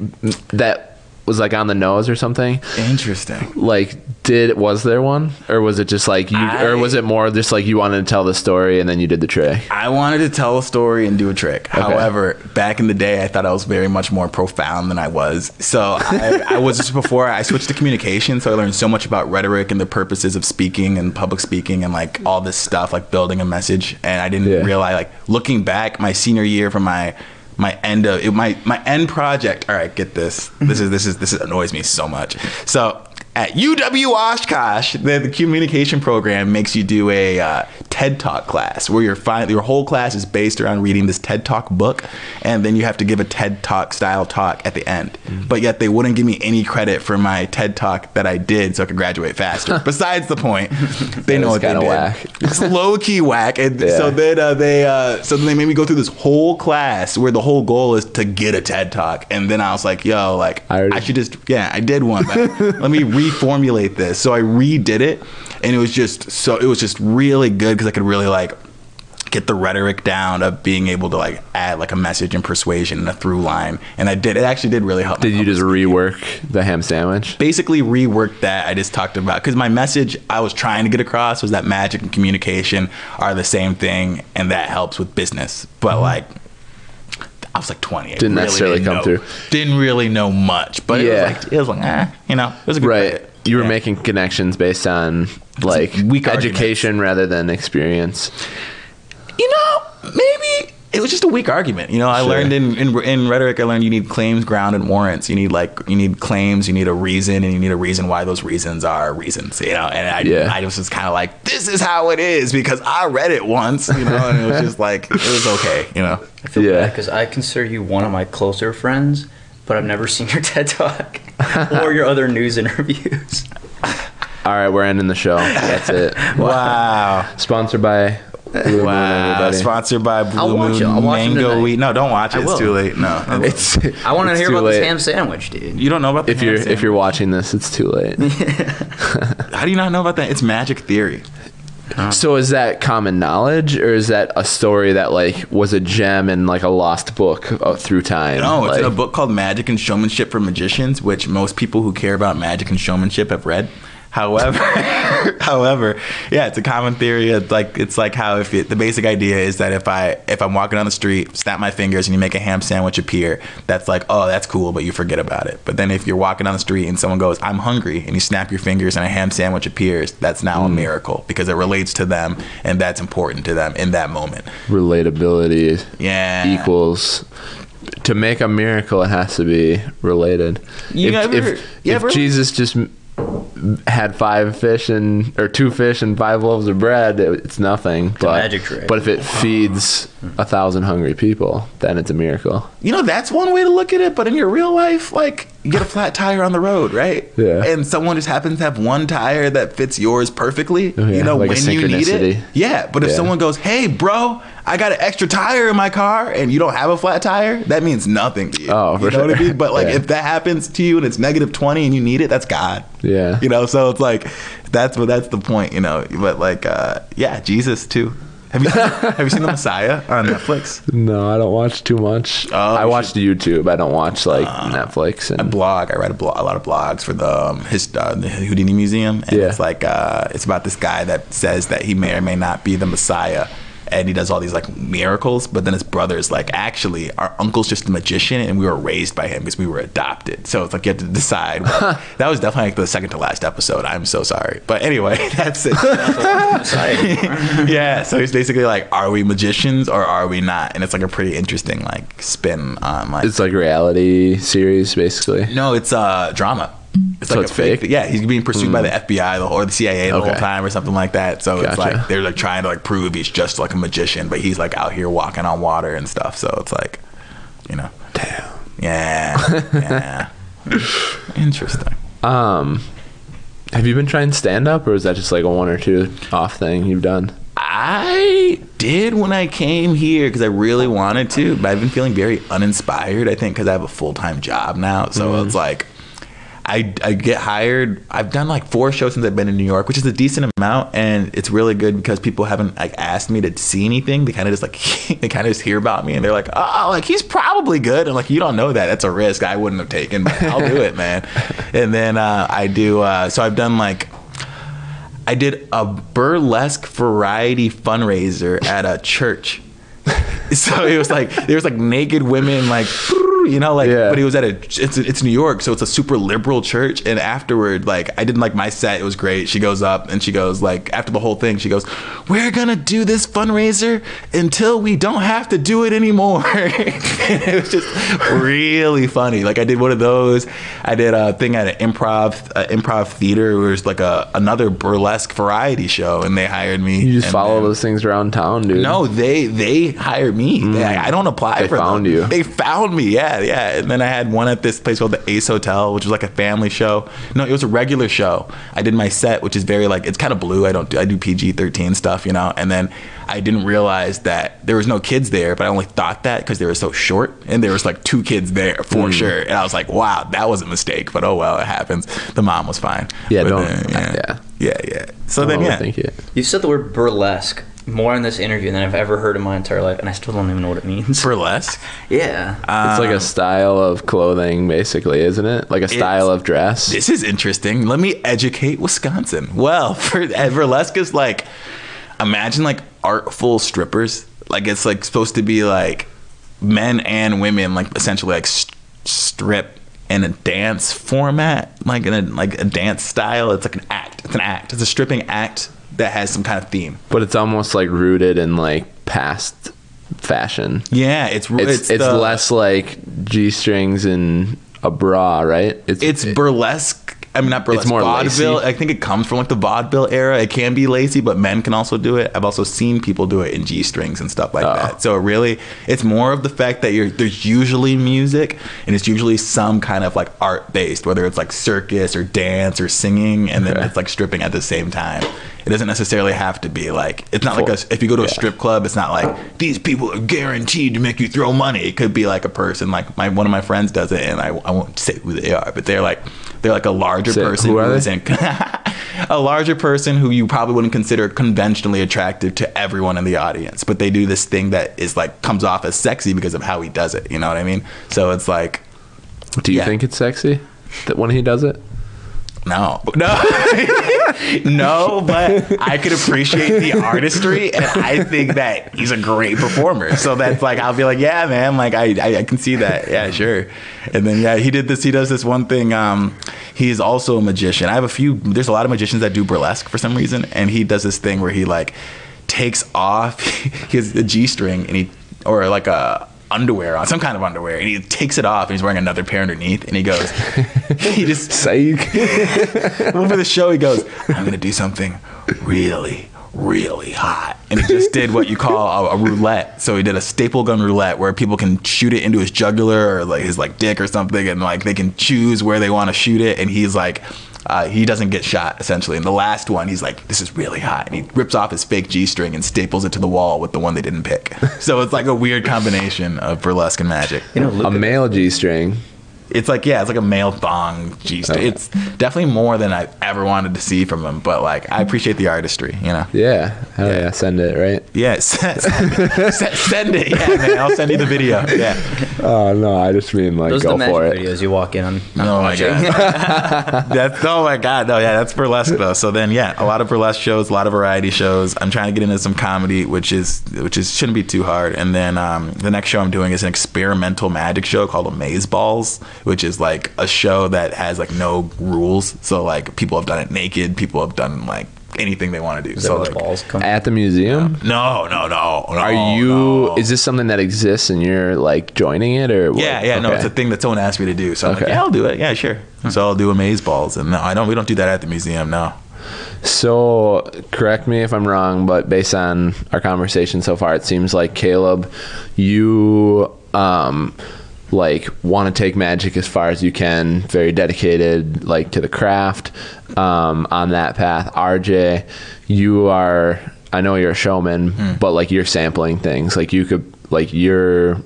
that was like on the nose or something. Interesting. Like did was there one or was it just like you or was it more just like you wanted to tell the story and then you did the trick? I wanted to tell a story and do a trick. However, back in the day, I thought I was very much more profound than I was. So I, I was just before I switched to communication. So I learned so much about rhetoric and the purposes of speaking and public speaking and like all this stuff, like building a message. And I didn't Yeah. realize, like looking back, my senior year from my my end of it, my my end project. All right, get this. This is this is this is, annoys me so much. So at UW Oshkosh, the, the communication program makes you do a uh, TED Talk class where your fi- your whole class is based around reading this TED Talk book, and then you have to give a TED Talk style talk at the end. But yet they wouldn't give me any credit for my TED Talk that I did, so I could graduate faster. Besides the point, they know what they did. whack. It's low key whack, and Yeah. so then uh, they uh, so then they made me go through this whole class where the whole goal is to get a TED Talk, and then I was like, yo, like I I, should just yeah, I did one, but let me reformulate this. So I redid it, and it was just so it was just really good because I could really like get the rhetoric down of being able to like add like a message and persuasion and a through line, and I did. It actually did really help. Did you just rework the ham sandwich? basically reworked that I just talked about because my message I was trying to get across was that magic and communication are the same thing, and that helps with business. But mm-hmm. like, I was like 20. I. Didn't necessarily come know, through. Didn't really know much, but Yeah. it was like it was like eh, you know, it was a good Right. credit. You were Yeah. making connections based on like weak education rather than experience. you know, maybe it was just a weak argument. You know, I Sure. learned in, in in rhetoric, I learned you need claims, ground, and warrants. You need like you need claims, you need a reason, and you need a reason why those reasons are reasons. You know, and I Yeah. I was kind of like, this is how it is because I read it once. You know, and it was just like it was okay. You know, I feel Yeah. bad because I consider you one of my closer friends, but I've never seen your TED Talk or your other news interviews. All right, we're ending the show. That's it. wow. Sponsored by Blue Wow, everybody. sponsored by Blue I'll Moon it. I'll Mango tonight. Wheat. No, don't watch it. It's too late. No, It's I want to hear about late. this ham sandwich, dude. you don't know about the If ham you're sandwich? if you're watching this, it's too late. how do you not know about that? It's magic theory. so is that common knowledge, or is that a story that like was a gem in like a lost book uh, through time? No, it's in a book called Magic and Showmanship for Magicians, which most people who care about magic and showmanship have read. However, however, yeah, it's a common theory. It's like it's like how if it, the basic idea is that if I if I'm walking down the street, snap my fingers, and you make a ham sandwich appear, that's like oh that's cool, but you forget about it. But then if you're walking down the street and someone goes I'm hungry, and you snap your fingers and a ham sandwich appears, that's now a hmm. miracle because it relates to them and that's important to them in that moment. Relatability Yeah, equals to make a miracle. It has to be related. You if ever- if, if ever- Jesus just had five fish and or two fish and five loaves of bread, it, it's nothing. a but magic trick. but if it feeds a thousand hungry people, then it's a miracle. You know, that's one way to look at it, but in your real life, like you get a flat tire on the road, right? Yeah. And someone just happens to have one tire that fits yours perfectly, Oh, yeah, you know, like when you need it. Yeah, but if Yeah. someone goes, "Hey, bro, I got an extra tire in my car," and you don't have a flat tire, that means nothing to you. Oh, you for know what I mean? But like Yeah. if that happens to you and it's negative 20 and you need it, that's God. Yeah. You know, so it's like that's what that's the point, you know. But like uh yeah, Jesus too. Have you seen, have you seen the Messiah on Netflix? No, I don't watch too much. Oh, I you watch YouTube. I don't watch like Netflix I and blog. I write a, blog, a lot of blogs for the um, his uh, the Houdini Museum, and Yeah. it's like uh, it's about this guy that says that he may or may not be the Messiah, and he does all these like miracles. But then his brother's like, actually, our uncle's just a magician, and we were raised by him because we were adopted. So it's like you have to decide. Well, that was definitely like the second to last episode. I'm so sorry, but anyway, that's it. yeah, so he's basically like, are we magicians or are we not? And it's like a pretty interesting like spin on like it's like reality series basically. no, it's uh drama. It's So like it's a fake. fake? Yeah, he's being pursued by the FBI the, whole- or the CIA the whole time or something like that. So it's like they're like trying to like prove he's just like a magician, but he's like out here walking on water and stuff. So it's like, you know, Damn. yeah, yeah, interesting. Um, have you been trying stand up, or is that just like a one or two off thing you've done? I did when I came here because I really wanted to, but I've been feeling very uninspired. I think because I have a full time job now, so Mm-hmm. it's like I I get hired. I've done like four shows since I've been in New York, which is a decent amount, and it's really good because people haven't like asked me to see anything. They kind of just like they kind of just hear about me and they're like, oh, like he's probably good, and like you don't know that. That's a risk I wouldn't have taken, but I'll do it, man. And then uh, I do. Uh, so I've done like. I did a burlesque variety fundraiser at a church. so it was like there was like naked women like you know like Yeah. but he was at a it's it's New York so it's a super liberal church and afterward like I didn't like my set it was great she goes up and she goes like after the whole thing she goes we're gonna do this fundraiser until we don't have to do it anymore it was just really funny like I did one of those I did a thing at an improv uh, improv theater where it was like a another burlesque variety show and they hired me You just follow those things around town, dude. no, they they hired me. They, I don't apply Mm. They for found them. you. They found me. Yeah, yeah. yeah. And then I had one at this place called the Ace Hotel, which was like a family show. No, it was a regular show. I did my set, which is very like it's kind of blue. I don't do I do PG thirteen stuff, you know. And then I didn't realize that there was no kids there, but I only thought that because they were so short, and there was like two kids there for Mm. sure. And I was like, wow, that was a mistake. But oh well, it happens. The mom was fine. Yeah, But don't- then, yeah, yeah. yeah, yeah. So Don't then yeah. overthink it. You've said the word burlesque more in this interview than I've ever heard in my entire life, and I still don't even know what it means. Burlesque. yeah. It's like a um, style of clothing, basically, isn't it? Like a style of dress. This is interesting. Let me educate Wisconsin. Well, for burlesque is like imagine like artful strippers. Like it's like supposed to be like men and women like essentially like st- strip in a dance format, like in a like a dance style. It's like an act. It's an act. It's a stripping act that has some kind of theme. but it's almost like rooted in like past fashion. Yeah, it's It's it's, the- less like g strings and a bra, right? It's, It's burlesque. I mean, not burlesque. more vaudeville. lacy. I think it comes from like the vaudeville era. It can be lacy, but men can also do it. I've also seen people do it in g strings and stuff like Oh. that. So it really, it's more of the fact that you're there's usually music and it's usually some kind of like art based, whether it's like circus or dance or singing, and then Okay. it's like stripping at the same time. It doesn't necessarily have to be like it's not like a, if you go to a strip club, it's not like these people are guaranteed to make you throw money. It could be like a person like my one of my friends does it, and I, I won't say who they are, but they're like they're like a larger person who are is they? in a larger person who you probably wouldn't consider conventionally attractive to everyone in the audience, but they do this thing that is like comes off as sexy because of how he does it. You know what I mean? So it's like Do you yeah. think it's sexy that when he does it? No, no, no. But I could appreciate the artistry, and I think that he's a great performer. So that's like I'll be like, yeah, man. Like I, I, I can see that. Yeah, sure. And then yeah, he did this. He does this one thing. Um, he is also a magician. I have a few. There's a lot of magicians that do burlesque for some reason, and he does this thing where he like takes off. his g string, and he or like a underwear on some kind of underwear and he takes it off and he's wearing another pair underneath and he goes he just well, for the show, he goes, I'm going to do something really, really hot. And he just did what you call a, a roulette. So he did a staple gun roulette where people can shoot it into his jugular or like his like dick or something. And like they can choose where they want to shoot it. And he's like, uh, he doesn't get shot essentially. And the last one, he's like, this is really hot. And he rips off his fake G string and staples it to the wall with the one they didn't pick. So it's like a weird combination of burlesque and magic. You know, a male G string. It's like yeah, it's like a male thong G string. Okay. It's definitely more than I ever wanted to see from him. But like, I appreciate the artistry. You know. Yeah. Hell yeah. Send it, right? Yeah, send, send, send it. Yeah, man, I'll send you the video. Yeah. Oh, no. I just mean, like, those are go the for magic it. videos you walk in on. Oh my god. that's oh my god. No, yeah, that's burlesque though. So then yeah, a lot of burlesque shows, a lot of variety shows. I'm trying to get into some comedy, which is which is shouldn't be too hard. And then um, the next show I'm doing is an experimental magic show called Amaze Balls, which is like a show that has like no rules. So like people have done it naked, people have done like anything they want to do. Is so the like, balls come? At the museum? no, no, no, no. Are you, no. is this something that exists and you're, like, joining it, or what? Yeah, yeah, no, it's a thing that someone asked me to do. So I'm like, yeah, I'll do it. Yeah, sure. So I'll do amaze balls, and no, I don't. We don't do that at the museum. No. So, correct me if I'm wrong, but based on our conversation so far, it seems like Caleb, you um, like want to take magic as far as you can, very dedicated, like to the craft. Um, on that path, RJ, you are. I know you're a showman, but like you're sampling things. Like you could, like you're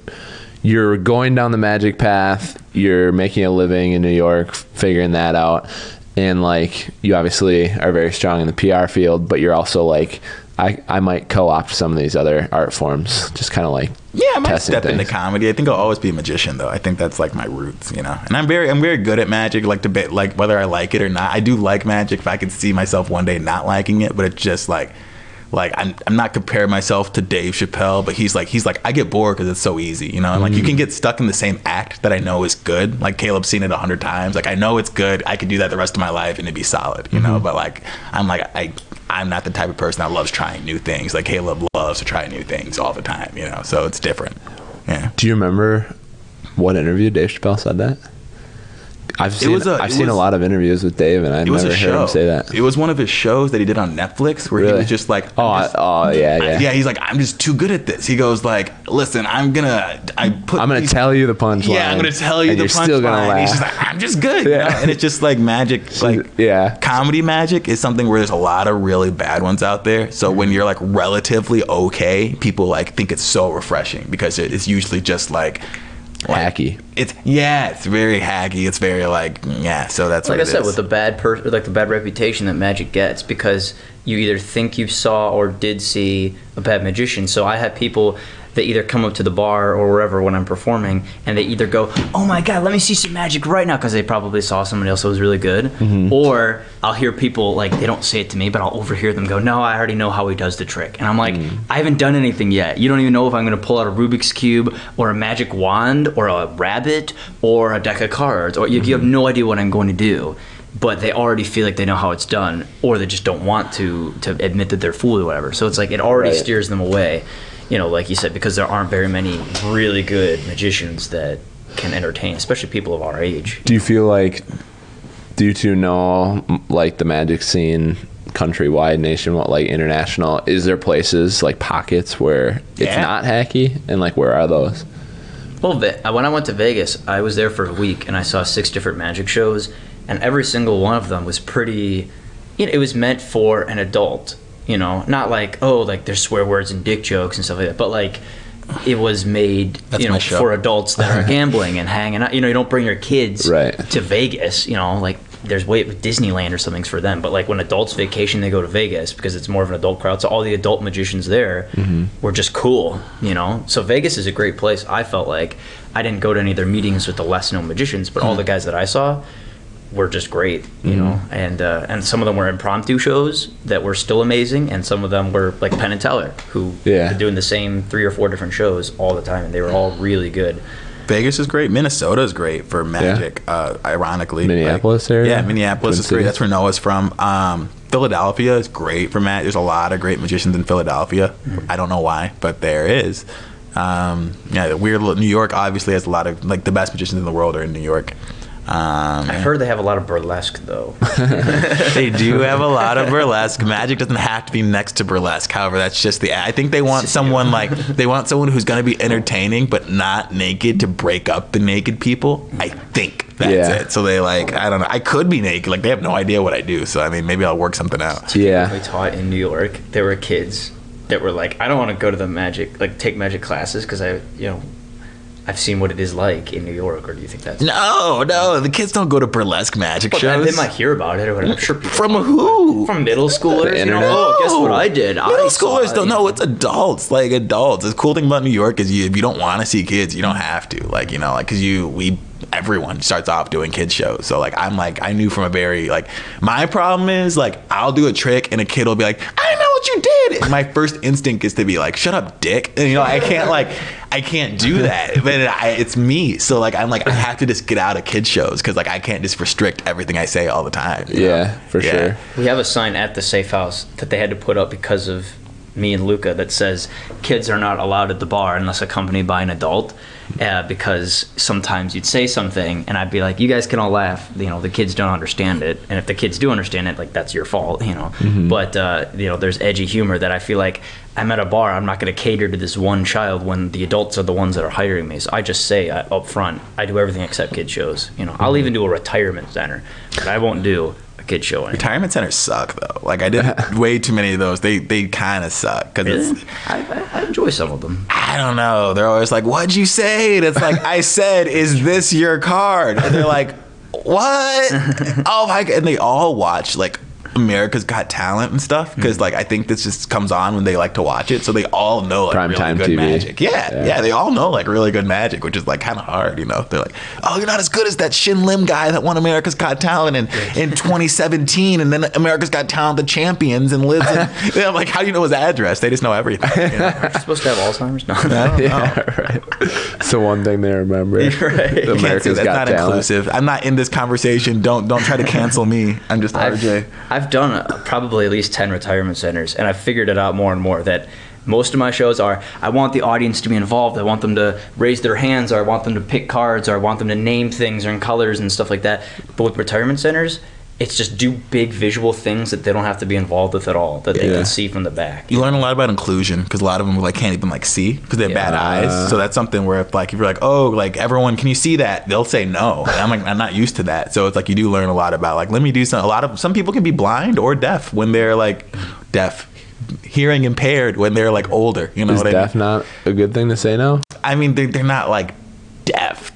you're going down the magic path you're making a living in new york figuring that out and like you obviously are very strong in the pr field but you're also like i, I might co-opt some of these other art forms just kind of like Yeah, I might step into comedy. I think I'll always be a magician, though. I think that's like my roots, you know. And I'm very, I'm very good at magic. Like to be, like whether I like it or not. I do like magic. If I could see myself one day not liking it, but it's just like, like I'm, I'm not comparing myself to Dave Chappelle, but he's like, he's like, I get bored because it's so easy, you know. And like you can mm. get stuck in the same act that I know is good. Like Caleb's seen it a hundred times. Like I know it's good. I could do that the rest of my life and it'd be solid, you know. Mm-hmm. But like I'm like I. I'm not the type of person that loves trying new things. Like Caleb loves to try new things all the time, you know. So it's different. Yeah. do you remember what interview dave chappelle said that i've seen, was a- I've seen a lot of interviews with dave and i've never heard show. him say that It was one of his shows that he did on Netflix where he was just like, oh, I- just- oh yeah yeah yeah. He's like, I'm just too good at this. He goes like, listen, I'm gonna, I put, i'm gonna these- tell you the punchline Yeah, I'm gonna tell you the you're still gonna punchline. He's just like, I'm just good. you Yeah. know? And it's just like magic, like yeah comedy magic is something where there's a lot of really bad ones out there. So mm-hmm. when you're like relatively okay, people like think it's so refreshing because it- it's usually just like. Like, Hacky. It's yeah, it's very hacky. It's very like yeah. So that's like I said, is. with the bad per- like the bad reputation that magic gets because you either think you saw or did see a bad magician. So I have people that either come up to the bar or wherever when I'm performing, and they either go, "Oh my god, let me see some magic right now," because they probably saw somebody else that was really good, Mm-hmm. or I'll hear people like they don't say it to me, but I'll overhear them go, "No, I already know how he does the trick," and I'm like, Mm. "I haven't done anything yet. You don't even know if I'm going to pull out a Rubik's cube or a magic wand or a rabbit or a deck of cards, or you, you have no idea what I'm going to do." But they already feel like they know how it's done, or they just don't want to to admit that they're fooled or whatever. So it's like it already Right. steers them away, you know, like you said, because there aren't very many really good magicians that can entertain, especially people of our age. Do you feel like, do you two know like the magic scene countrywide, nationwide, like international? Is there places like pockets where it's Yeah. not hacky, and like where are those? Well, uh, when I went to Vegas, I was there for a week and I saw six different magic shows, and every single one of them was pretty. You know, it was meant for an adult. You know, not like oh, like there's swear words and dick jokes and stuff like that, but like it was made That's you know for adults that are gambling and hanging out. You know, you don't bring your kids Right. to Vegas. You know, like there's way Disneyland or something's for them, but like when adults vacation, they go to Vegas because it's more of an adult crowd. So all the adult magicians there were just cool. You know, so Vegas is a great place. I felt like I didn't go to any of their meetings with the less known magicians, but all the guys that I saw were just great, you know, and uh, and some of them were impromptu shows that were still amazing, and some of them were like Penn and Teller, who Yeah. were doing the same three or four different shows all the time, and they were all really good. Vegas is great. Minnesota is great for magic. Uh, ironically, Minneapolis Like- area? Yeah, Minneapolis Twin is great. Cities? That's where Noah's from. Um, Philadelphia is great for magic. There's a lot of great magicians in Philadelphia. I don't know why, but there is. Um, yeah, the weird. New York obviously has a lot of like the best magicians in the world are in New York. Um, I've heard they have a lot of burlesque though. they do have a lot of burlesque. Magic doesn't have to be next to burlesque. However, that's just the. I think they want someone like they want someone who's going to be entertaining but not naked to break up the naked people. I think that's Yeah. it. So they like I don't know. I could be naked. Like they have no idea what I do. So I mean, maybe I'll work something out. Yeah. We taught in New York. There were kids that were like, I don't want to go to the magic, like take magic classes because I, you know, I've seen what it is like in New York. Or do you think that's? No, no, the kids don't go to burlesque magic Well, shows. they might hear about it or whatever. I'm sure people From who? from middle schoolers. You know, oh, guess what I did? Middle saw schoolers don't know. It's adults, like adults. The cool thing about New York is you, if you don't want to see kids, you don't have to. Like you know, like because you we everyone starts off doing kids shows. So like I'm like I knew from a very like my problem is like I'll do a trick and a kid will be like I you did. And my first instinct is to be like shut up, dick. And you know I can't like I can't do that. But I, it's me. So like I'm like I have to just get out of kids shows because like I can't just restrict everything I say all the time. you know? Yeah, for Yeah. sure. We have a sign at the safe house that they had to put up because of me and Luca that says kids are not allowed at the bar unless accompanied by an adult. Uh, because sometimes you'd say something and I'd be like, "You guys can all laugh." You know, the kids don't understand it, and if the kids do understand it, like that's your fault. You know, but uh, you know, there's edgy humor that I feel like I'm at a bar. I'm not going to cater to this one child when the adults are the ones that are hiring me. So I just say uh, up front, I do everything except kid shows. You know, I'll even do a retirement center, but I won't do a kid show. Retirement centers suck though. Like I did way too many of those. They they kind of suck because Really? I, I, I enjoy some of them. I don't know. They're always like, "What'd you say?" And it's like, "I said, is this your card?" And they're like, "What?" oh my god! And they all watch like America's Got Talent and stuff because hmm. like I think this just comes on when they like to watch it, so they all know like really Primetime good TV. magic. Yeah, Yeah. yeah, they all know like really good magic, which is like kind of hard, you know. They're like, "Oh, you're not as good as that Shin Lim guy that won America's Got Talent in in 2017, and then America's Got Talent the champions and lives." In, I'm like, how do you know his address? They just know everything. you know? Aren't you supposed to have Alzheimer's? No. Yeah, right. It's the one thing they remember. Right. You can't say America's that's Got not Talent. inclusive. I'm not in this conversation. Don't don't try to cancel me. I'm just I've, RJ. I've done uh, probably at least 10 retirement centers, and I've figured it out more and more that most of my shows are I want the audience to be involved. I want them to raise their hands, or I want them to pick cards, or I want them to name things or in colors and stuff like that. But with retirement centers, it's just do big visual things that they don't have to be involved with at all, that they Yeah. can see from the back. You learn a lot about inclusion because a lot of them like can't even like see because they have Yeah. bad eyes. So that's something where if like if you're like oh like everyone can you see that they'll say no. And I'm like I'm not used to that. So it's like you do learn a lot about like let me do some. A lot of some people can be blind or deaf when they're like deaf, hearing impaired when they're like older. You know Is what I deaf mean? not a good thing to say now? I mean they they're not like deaf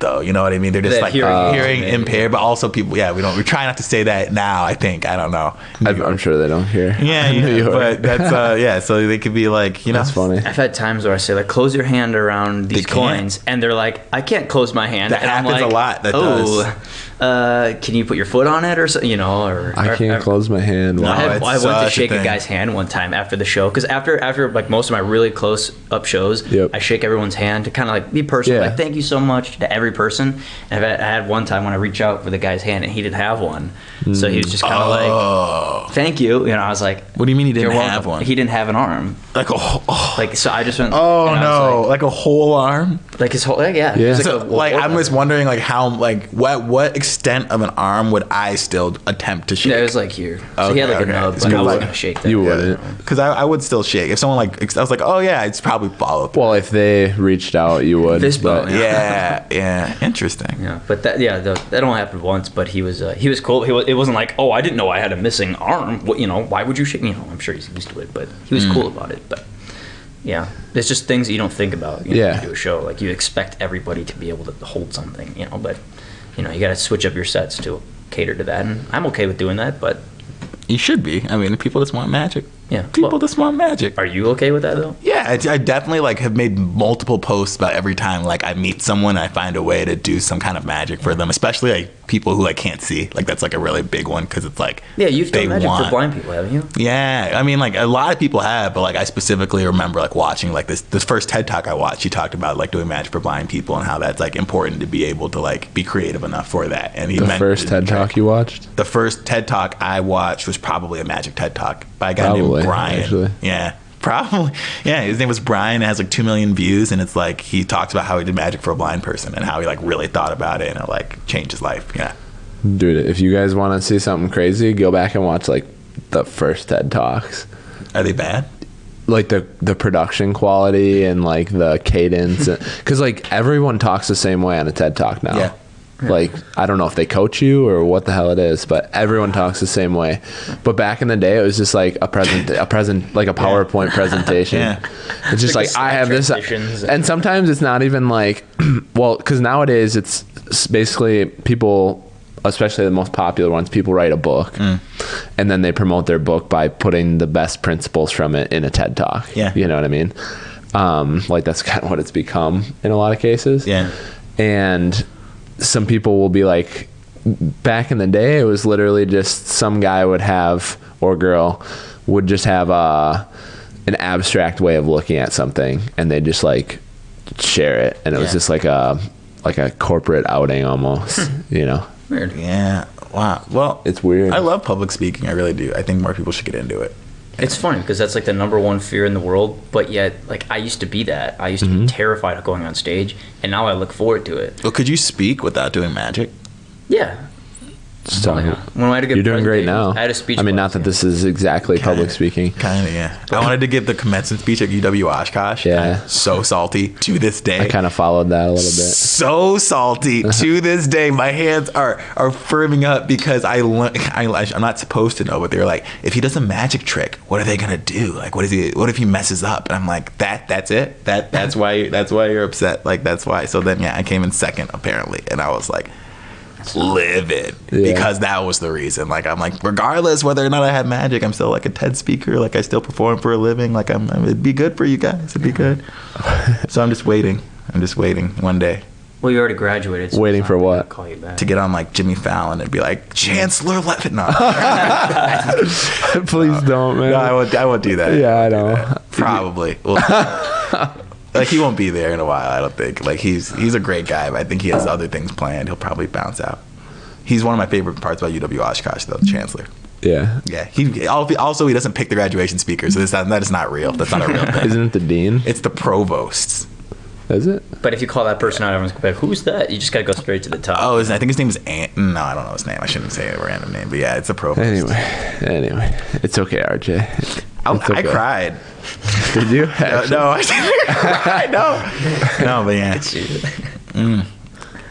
though. You know what I mean? They're just That like hearing hearing, impaired. impaired, but also people. Yeah, we don't. We try not to say that now. I think I don't know. I'm, I'm sure they don't hear. Yeah, New yeah York. but that's uh, yeah. So they could be like, you know, That's funny. I've had times where I say like, close your hand around these can't. coins, and they're like, I can't close my hand. That and I'm happens a like, lot, that oh, does. Uh, can you put your foot on it or so, you know? Or I can't or- close my hand. I, Wow. had, I went to a shake a, guy's hand one time after the show because after after like most of my really close up shows, Yep. I shake everyone's hand to kind of like be personal, Yeah. like thank you so much to every person. And I've had, I had one time when I reach out for the guy's hand and he didn't have one, so he was just kind of oh, like thank you. You know, I was like, what do you mean he didn't have welcome." one? He didn't have an arm. like a oh, Like so, I just went. oh I no, like, like, a whole arm. Like his whole like, yeah. Yeah. It was So a- like I'm just wondering like how like what what extent of an arm would I still attempt to shake? Yeah, it was like here. So he had Okay, like okay. a nub, It's but I wasn't like- gonna shake that. You wouldn't. Because I, I would still shake if someone like I was like oh yeah it's probably follow up. Well, if they reached out, you would. Fist bump, but- yeah, yeah, interesting. Yeah, but that yeah, the, that only happened once. But he was uh, he was cool. He was, it wasn't like oh I didn't know I had a missing arm. What you know? Why would you shake me? You know, I'm sure he's used to it, but he was cool about it. But yeah, it's just things that you don't think about. You know, Yeah. When you do a show like you expect everybody to be able to hold something, you know, but you know you got to switch up your sets to cater to that, and I'm okay with doing that. But You should be. I mean, the people just want magic. Yeah. people Well- just want magic. Are you okay with that though? Yeah, I, I definitely like have made multiple posts about every time like I meet someone, I find a way to do some kind of magic for them, especially like people who I can't see. Like that's like a really big one because it's like Yeah, you've they done magic want- for blind people, haven't you? Yeah, I mean, like a lot of people have, but like I specifically remember like watching like this this first TED talk I watched. He talked about like doing magic for blind people and how that's like important to be able to like be creative enough for that. And he The meant- first TED Talk you watched? the first TED Talk I watched was probably a magic TED Talk by a guy Probably, named Brian. actually. Yeah. Probably. Yeah, his name was Brian. It has like 2 million views. And it's like he talks about how he did magic for a blind person and how he like really thought about it and it like changed his life. Yeah. Dude, if you guys want to see something crazy, go back and watch like the first TED Talks. Are they bad? Like the the production quality and like the cadence, because like everyone talks the same way on a TED Talk now. Yeah. Like I don't know if they coach you or what the hell it is, but everyone talks the same way. But back in the day, it was just like a present, a present, like a PowerPoint presentation. Yeah. It's just Like like, I have this, and sometimes it's not even like, well, because nowadays it's basically people, especially the most popular ones, people write a book, Mm. and then they promote their book by putting the best principles from it in a TED talk. Yeah. you know what I mean. Um, like that's kind of what it's become in a lot of cases Yeah. and some people will be like back in the day it was literally just some guy would have or girl would just have a an abstract way of looking at something and they just like share it and it was just like a like a corporate outing almost hmm. you know Weird. Yeah. Wow. Well, It's weird. I love public speaking. I really do. I think more people should get into it. It's funny because that's like the number one fear in the world, but yet like I used to be that. I used to Mm-hmm. be terrified of going on stage, and now I look forward to it. Well, could you speak without doing magic? Yeah. Just talking- yeah. When I had to give you're doing great now I had a speech i mean not that yeah. this is exactly public speaking Kind of, yeah. I wanted to give the commencement speech at UW Oshkosh. Yeah. So salty to this day. i kind of followed that a little bit so salty to this day. My hands are are firming up because I, le- I I'm not supposed to know, but they're like, if he does a magic trick, what are they gonna do? Like, what is he? What if he messes up? And I'm like, that that's it. That that's why that's why you're upset. Like that's why. So then yeah, I came in second apparently, and I was like. Livid Yeah. because that was the reason. Like I'm like, regardless whether or not I have magic, I'm still like a TED speaker. Like I still perform for a living. Like I'm, it'd be good for you guys. It'd be good. so I'm just waiting. I'm just waiting one day Well, you already graduated. so Waiting for what? Call you back. to get on like Jimmy Fallon and be like Chancellor Leavitt. No, please don't man no, I won't. I won't do that. yeah i know Probably. Well, like he won't be there in a while. I don't think. Like he's he's a great guy, but I think he has other things planned. He'll probably bounce out. He's one of my favorite parts about UW Oshkosh, though, the Chancellor. yeah Yeah, he also he doesn't pick the graduation speaker, so that's not, that is not real. That's not a real thing. isn't it the dean It's the provosts. is it But if you call that person out, everyone's gonna be like, "Who's that?" You just gotta go straight to the top. Oh, I think his name is Ant. No, I don't know his name. I shouldn't say a random name, but yeah, it's a provost. Anyway, anyway, it's okay, RJ. I, It's I cried. Did you? Actually? no, I didn't cry. No, no, but yeah, Mm.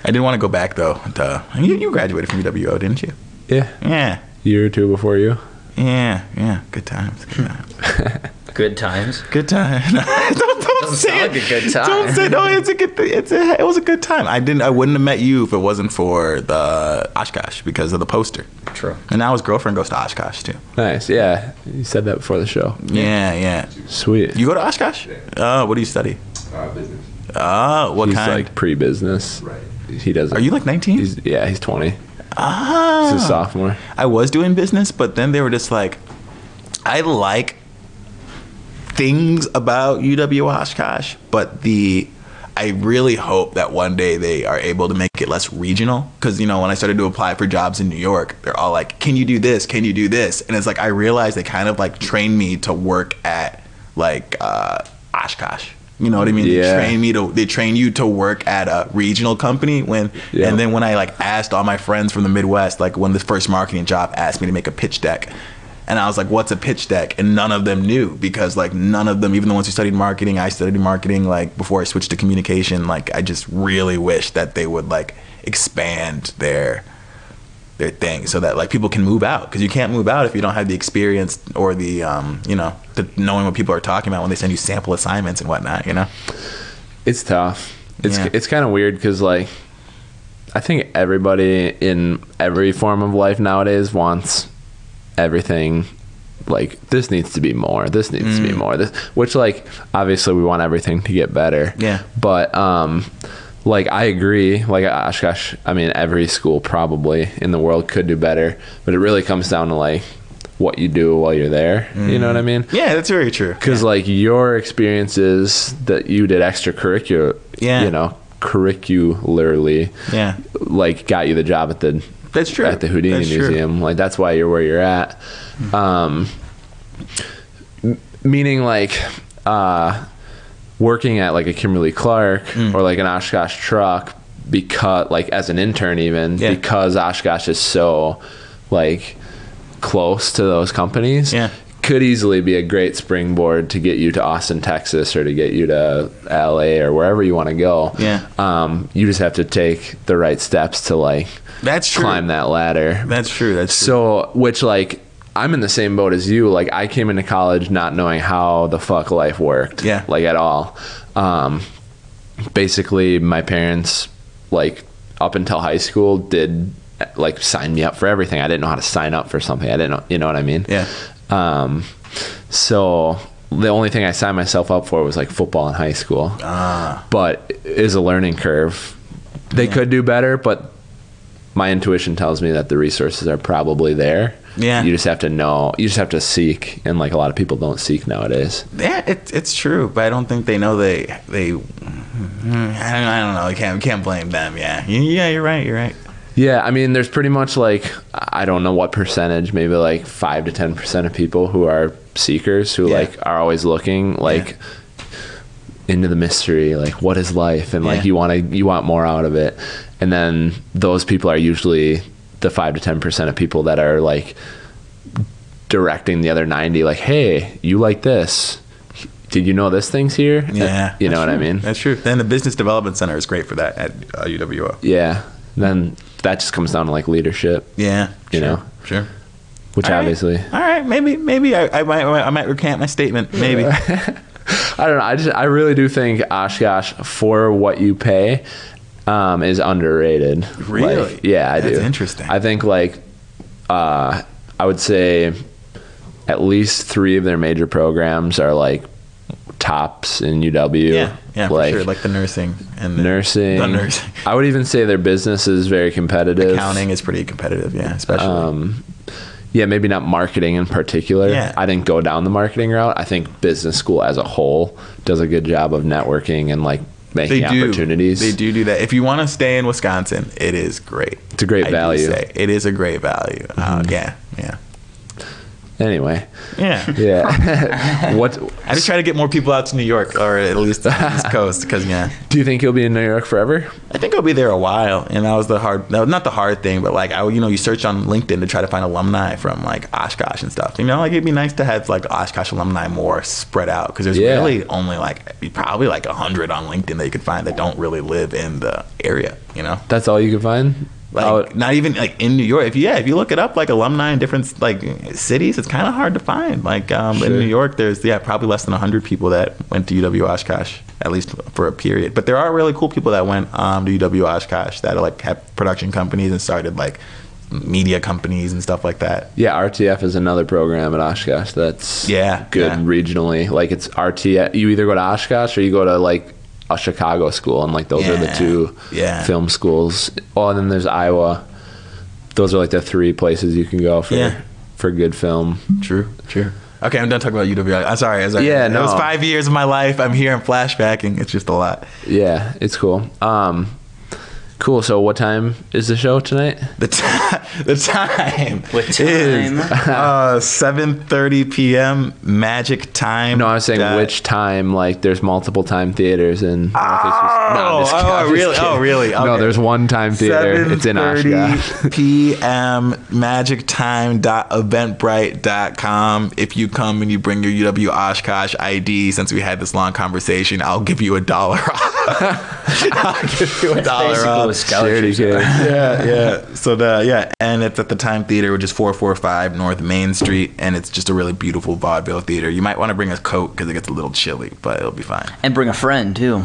I didn't want to go back though. To, you, you graduated from UWO, didn't you? Yeah, Yeah, year or two before you. yeah, yeah. Good times. Good times. Good times. Good time. don't don't Doesn't say sound it. like a good time. Don't say no. It's a good. Thing. It's a. It was a good time. I didn't. I wouldn't have met you if it wasn't for the Oshkosh because of the poster. True. And now his girlfriend goes to Oshkosh too. Nice. Yeah, you said that before the show. Yeah, yeah. Sweet. You go to Oshkosh? Oh, what do you study? Uh, business. Oh, what he's kind? like pre-business. Right. He doesn't. Are you like 19? He's yeah. He's twenty. Ah. He's a sophomore. I was doing business, but then they were just like, I like things about UW Oshkosh, but the I really hope that one day they are able to make it less regional. Because you know, when I started to apply for jobs in New York, they're all like, "Can you do this? Can you do this?" And it's like I realized they kind of like trained me to work at like uh, Oshkosh. You know what I mean? Yeah. They train me to they train you to work at a regional company when Yeah. and then when I like asked all my friends from the Midwest, like when the first marketing job asked me to make a pitch deck, and I was like, "What's a pitch deck?" And none of them knew because like none of them, even the ones who studied marketing, I studied marketing. Like before I switched to communication, like I just really wish that they would like expand their their thing so that like people can move out because you can't move out if you don't have the experience or the um you know the knowing what people are talking about when they send you sample assignments and whatnot. You know. It's tough. It's Yeah. it's kind of weird because like, I think everybody in every form of life nowadays wants everything like this needs to be more. This needs Mm. to be more. This, which like obviously we want everything to get better. Yeah. But um, like I agree. Like Oshkosh, I mean every school probably in the world could do better, but it really comes down to like what you do while you're there. You know what I mean? Yeah, that's very true. Because like your experiences that you did extracurricular, Yeah. you know, curricularly, Yeah, like got you the job at the that's true. at the Houdini That's true. Museum. Like that's why you're where you're at. Um, m- meaning like uh, working at like a Kimberly Clark Mm. or like an Oshkosh truck because like as an intern even Yeah. because Oshkosh is so like close to those companies. Yeah. Could easily be a great springboard to get you to Austin, Texas, or to get you to LA or wherever you want to go. Yeah. Um, you just have to take the right steps to like That's true. climb that ladder. That's true. That's true. So, which like I'm in the same boat as you. Like I came into college not knowing how the fuck life worked. Yeah. Like at all. Um, basically, my parents like up until high school did like sign me up for everything. I didn't know how to sign up for something. I didn't know. You know what I mean? Yeah. Um, so the only thing I signed myself up for was like football in high school. Ah. But is a learning curve. They could do better, but my intuition tells me that the resources are probably there. Yeah. You just have to know. You just have to seek, and like a lot of people don't seek nowadays. Yeah, it, it's true, but I don't think they know they they. I don't, I don't know. I can't can't blame them. Yeah, yeah, you're right. You're right. Yeah, I mean, there's pretty much like I don't know what percentage, maybe like five to ten percent of people who are seekers who Yeah. like are always looking like into the mystery, like what is life, and Yeah. like you want to you want more out of it, and then those people are usually the five to ten percent of people that are like directing the other ninety, like, hey, you like this. Did you know this thing's here? Yeah, you know what I mean. That's true. Then the business development center is great for that at uh, UWO. Yeah. Then that just comes down to like leadership, Yeah, You sure, know. sure. which All right. obviously All right, maybe maybe I, I might I might recant my statement. Maybe. I don't know. I just I really do think Oshkosh for what you pay um, is underrated. Really? Like, yeah, I That's do. interesting. I think like uh, I would say at least three of their major programs are like tops in UW. yeah, yeah, for like sure. Like the nursing and the nursing. The nursing. I would even say their business is very competitive. Accounting is pretty competitive. Yeah, especially. Um, yeah, maybe not marketing in particular. Yeah. I didn't go down the marketing route. I think business school as a whole does a good job of networking and like making they do opportunities. They do do that. If you want to stay in Wisconsin, it is great. It's a great I value. Mm-hmm. say. It is a great value. Uh, yeah, yeah, Anyway, yeah. yeah. what I just try to get more people out to New York, or at least the East Coast, because yeah, do you think you'll be in New York forever? I think I'll be there a while. And that was the hard, no, not the hard thing, but like I, you know, you search on LinkedIn to try to find alumni from like Oshkosh and stuff. You know, like it'd be nice to have like Oshkosh alumni more spread out because there's Yeah. really only like probably like a hundred on LinkedIn that you could find that don't really live in the area. You know. That's all you can find. Like Oh, not even like in New York. If you, yeah, if you look it up, like alumni in different like cities, it's kind of hard to find. Like um, in New York, there's yeah probably less than hundred people that went to UW Oshkosh at least for a period. But there are really cool people that went um, to UW Oshkosh that like have production companies and started like media companies and stuff like that. yeah, RTF is another program at Oshkosh that's Yeah, good yeah. regionally. Like it's RTF. You either go to Oshkosh or you go to like a Chicago school, and like those are the two yeah. film schools. Oh, and then there's Iowa. Those are like the three places you can go for Yeah. for good film. True, true. Okay, I'm done talking about UW. I'm sorry. I'm sorry. Yeah, It was five years of my life. I'm here. I'm flashbacking. It's just a lot. Yeah, it's cool. Um, cool. So, what time is the show tonight? The time, the time, What is time? uh, 7:30 p.m. Magic time. No, I was saying Dot- which time. Like, there's multiple time theaters in. Oh, oh, really? Oh, really? No, there's one time theater. It's in Oshkosh. 7:30 p.m. Magic time dot eventbrite com. If you come and you bring your UW Oshkosh ID, since we had this long conversation, I'll give you a dollar off. I'll give you a dollar off. With Charity scholarships. yeah, yeah. So the yeah, and it's at the Time Theater, which is four four five North Main Street, and it's just a really beautiful vaudeville theater. You might want to bring a coat because it gets a little chilly, but it'll be fine. And bring a friend too.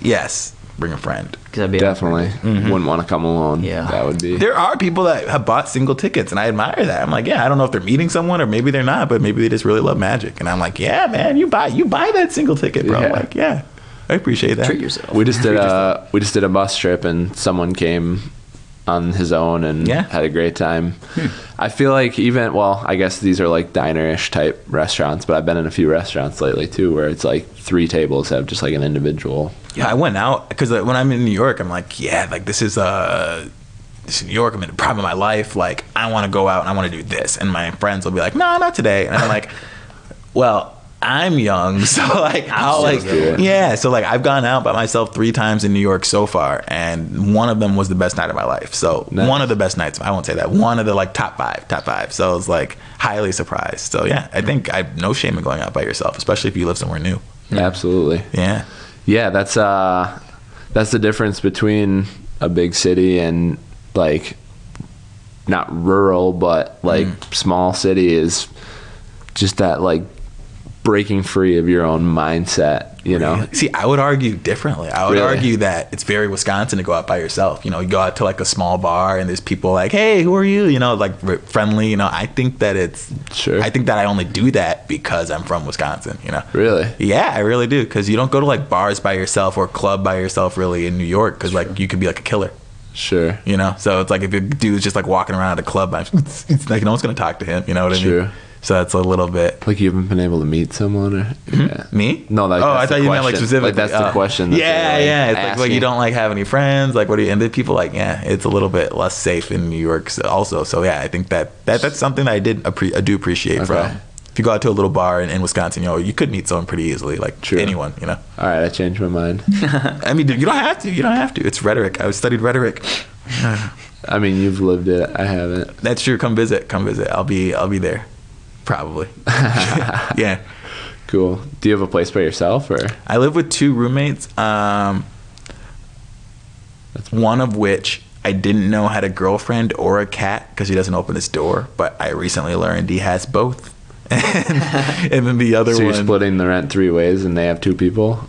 Yes, bring a friend. 'Cause that'd be Definitely Mm-hmm. wouldn't want to come alone. Yeah. that would be. There are people that have bought single tickets, and I admire that. I'm like, yeah, I don't know if they're meeting someone or maybe they're not, but maybe they just really love magic. And I'm like, yeah, man, you buy you buy that single ticket, bro. Yeah. Like, yeah, I appreciate that. Treat yourself. We just did a we just did a bus trip and someone came on his own and Yeah. had a great time. I feel like even well, I guess these are like diner-ish type restaurants, but I've been in a few restaurants lately too where it's like three tables have just like an individual. Yeah, I went out because when I'm in New York, I'm like, yeah, like this is uh this is New York. I'm in the prime of my life. Like, I want to go out and I want to do this. And my friends will be like, no, not today. And I'm like, well, I'm young, so like I'll like yeah. So like I've gone out by myself three times in New York so far, and one of them was the best night of my life. So Nice. one of the best nights. I won't say that. One of the like top five, top five. So I was like highly surprised. So yeah, I think I have no shame in going out by yourself, especially if you live somewhere new. Absolutely. Yeah. Yeah, that's uh that's the difference between a big city and like not rural but like Mm. small city is just that like breaking free of your own mindset, you know. See, I would argue differently. I would Really? argue that it's very Wisconsin to go out by yourself. You know, you go out to like a small bar and there's people like, "Hey, who are you?" You know, like friendly. You know, I think that it's. Sure. I think that I only do that because I'm from Wisconsin. You know. Really? Yeah, I really do. Because you don't go to like bars by yourself or club by yourself really in New York. Because like you could be like a killer. Sure. You know. So it's like if a dude's just like walking around at a club, it's, it's like no one's gonna talk to him. You know what I mean? So that's a little bit. Like you haven't been able to meet someone or hmm? yeah. Me? No, like oh, that's I the thought you meant like specifically. Like, that's the Oh. question that Yeah, like, yeah. It's like, like you don't like have any friends. Like, what do you? And then people like, yeah, it's a little bit less safe in New York. Also, so yeah, I think that, that that's something that I did appre- I do appreciate Okay. from. If you go out to a little bar in, in Wisconsin, you know, you could meet someone pretty easily, like True. anyone, you know. All right, I changed my mind. I mean, dude, you don't have to. You don't have to. It's rhetoric. I studied rhetoric. I mean, you've lived it. I haven't. That's true. Come visit. Come visit. I'll be. I'll be there. Probably. yeah. Cool. Do you have a place by yourself or? I live with two roommates. Um, one of which I didn't know had a girlfriend or a cat because he doesn't open his door. But I recently learned he has both. and, and then the other So you're one, splitting the rent three ways, and they have two people.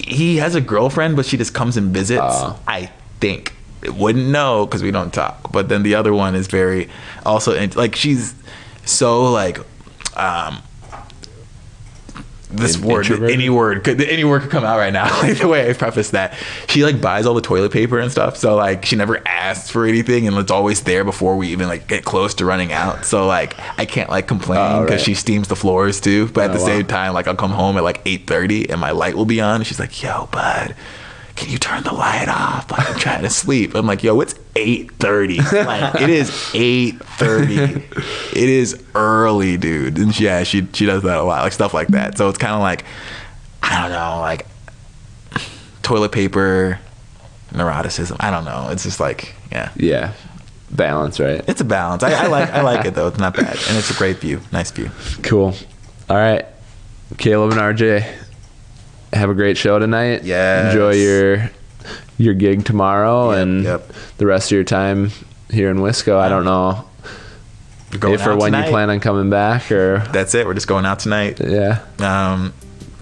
he has a girlfriend, but she just comes and visits. Oh. I think wouldn't know because we don't talk. But then the other one is very also like she's so like um this In- word any word could any word could come out right now like the way i preface that she like buys all the toilet paper and stuff so like she never asks for anything and it's always there before we even like get close to running out so like i can't like complain Oh, because right. she steams the floors too but at Oh, the wow. same time like i'll come home at like 8.30 and my light will be on and she's like yo bud can you turn the light off? Like i'm trying to sleep. I'm like yo it's 8.30 like it is 8.30 it is early dude. And yeah she she does that a lot like stuff like that. So it's kind of like i don't know like toilet paper neuroticism. I don't know. It's just like yeah. Yeah. Balance, right? it's a balance. I, I like i like it though. It's not bad. And it's a great view. Nice view. Cool. All right. Caleb and RJ, have a great show tonight. Yeah. Enjoy your your gig tomorrow Yep, and yep. the rest of your time here in Wisco. I don't know if or when tonight. you plan on coming back or that's it we're just going out tonight yeah. Um,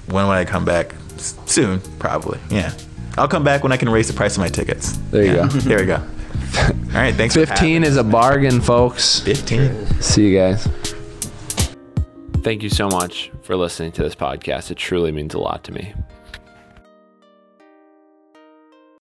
when would I come back? S- Soon, probably. Yeah, I'll come back when I can raise the price of my tickets. There you Yeah. go. there we go. All right, thanks. for 15 is a bargain, folks. Fifteen. See you guys. Thank you so much for listening to this podcast. It truly means a lot to me.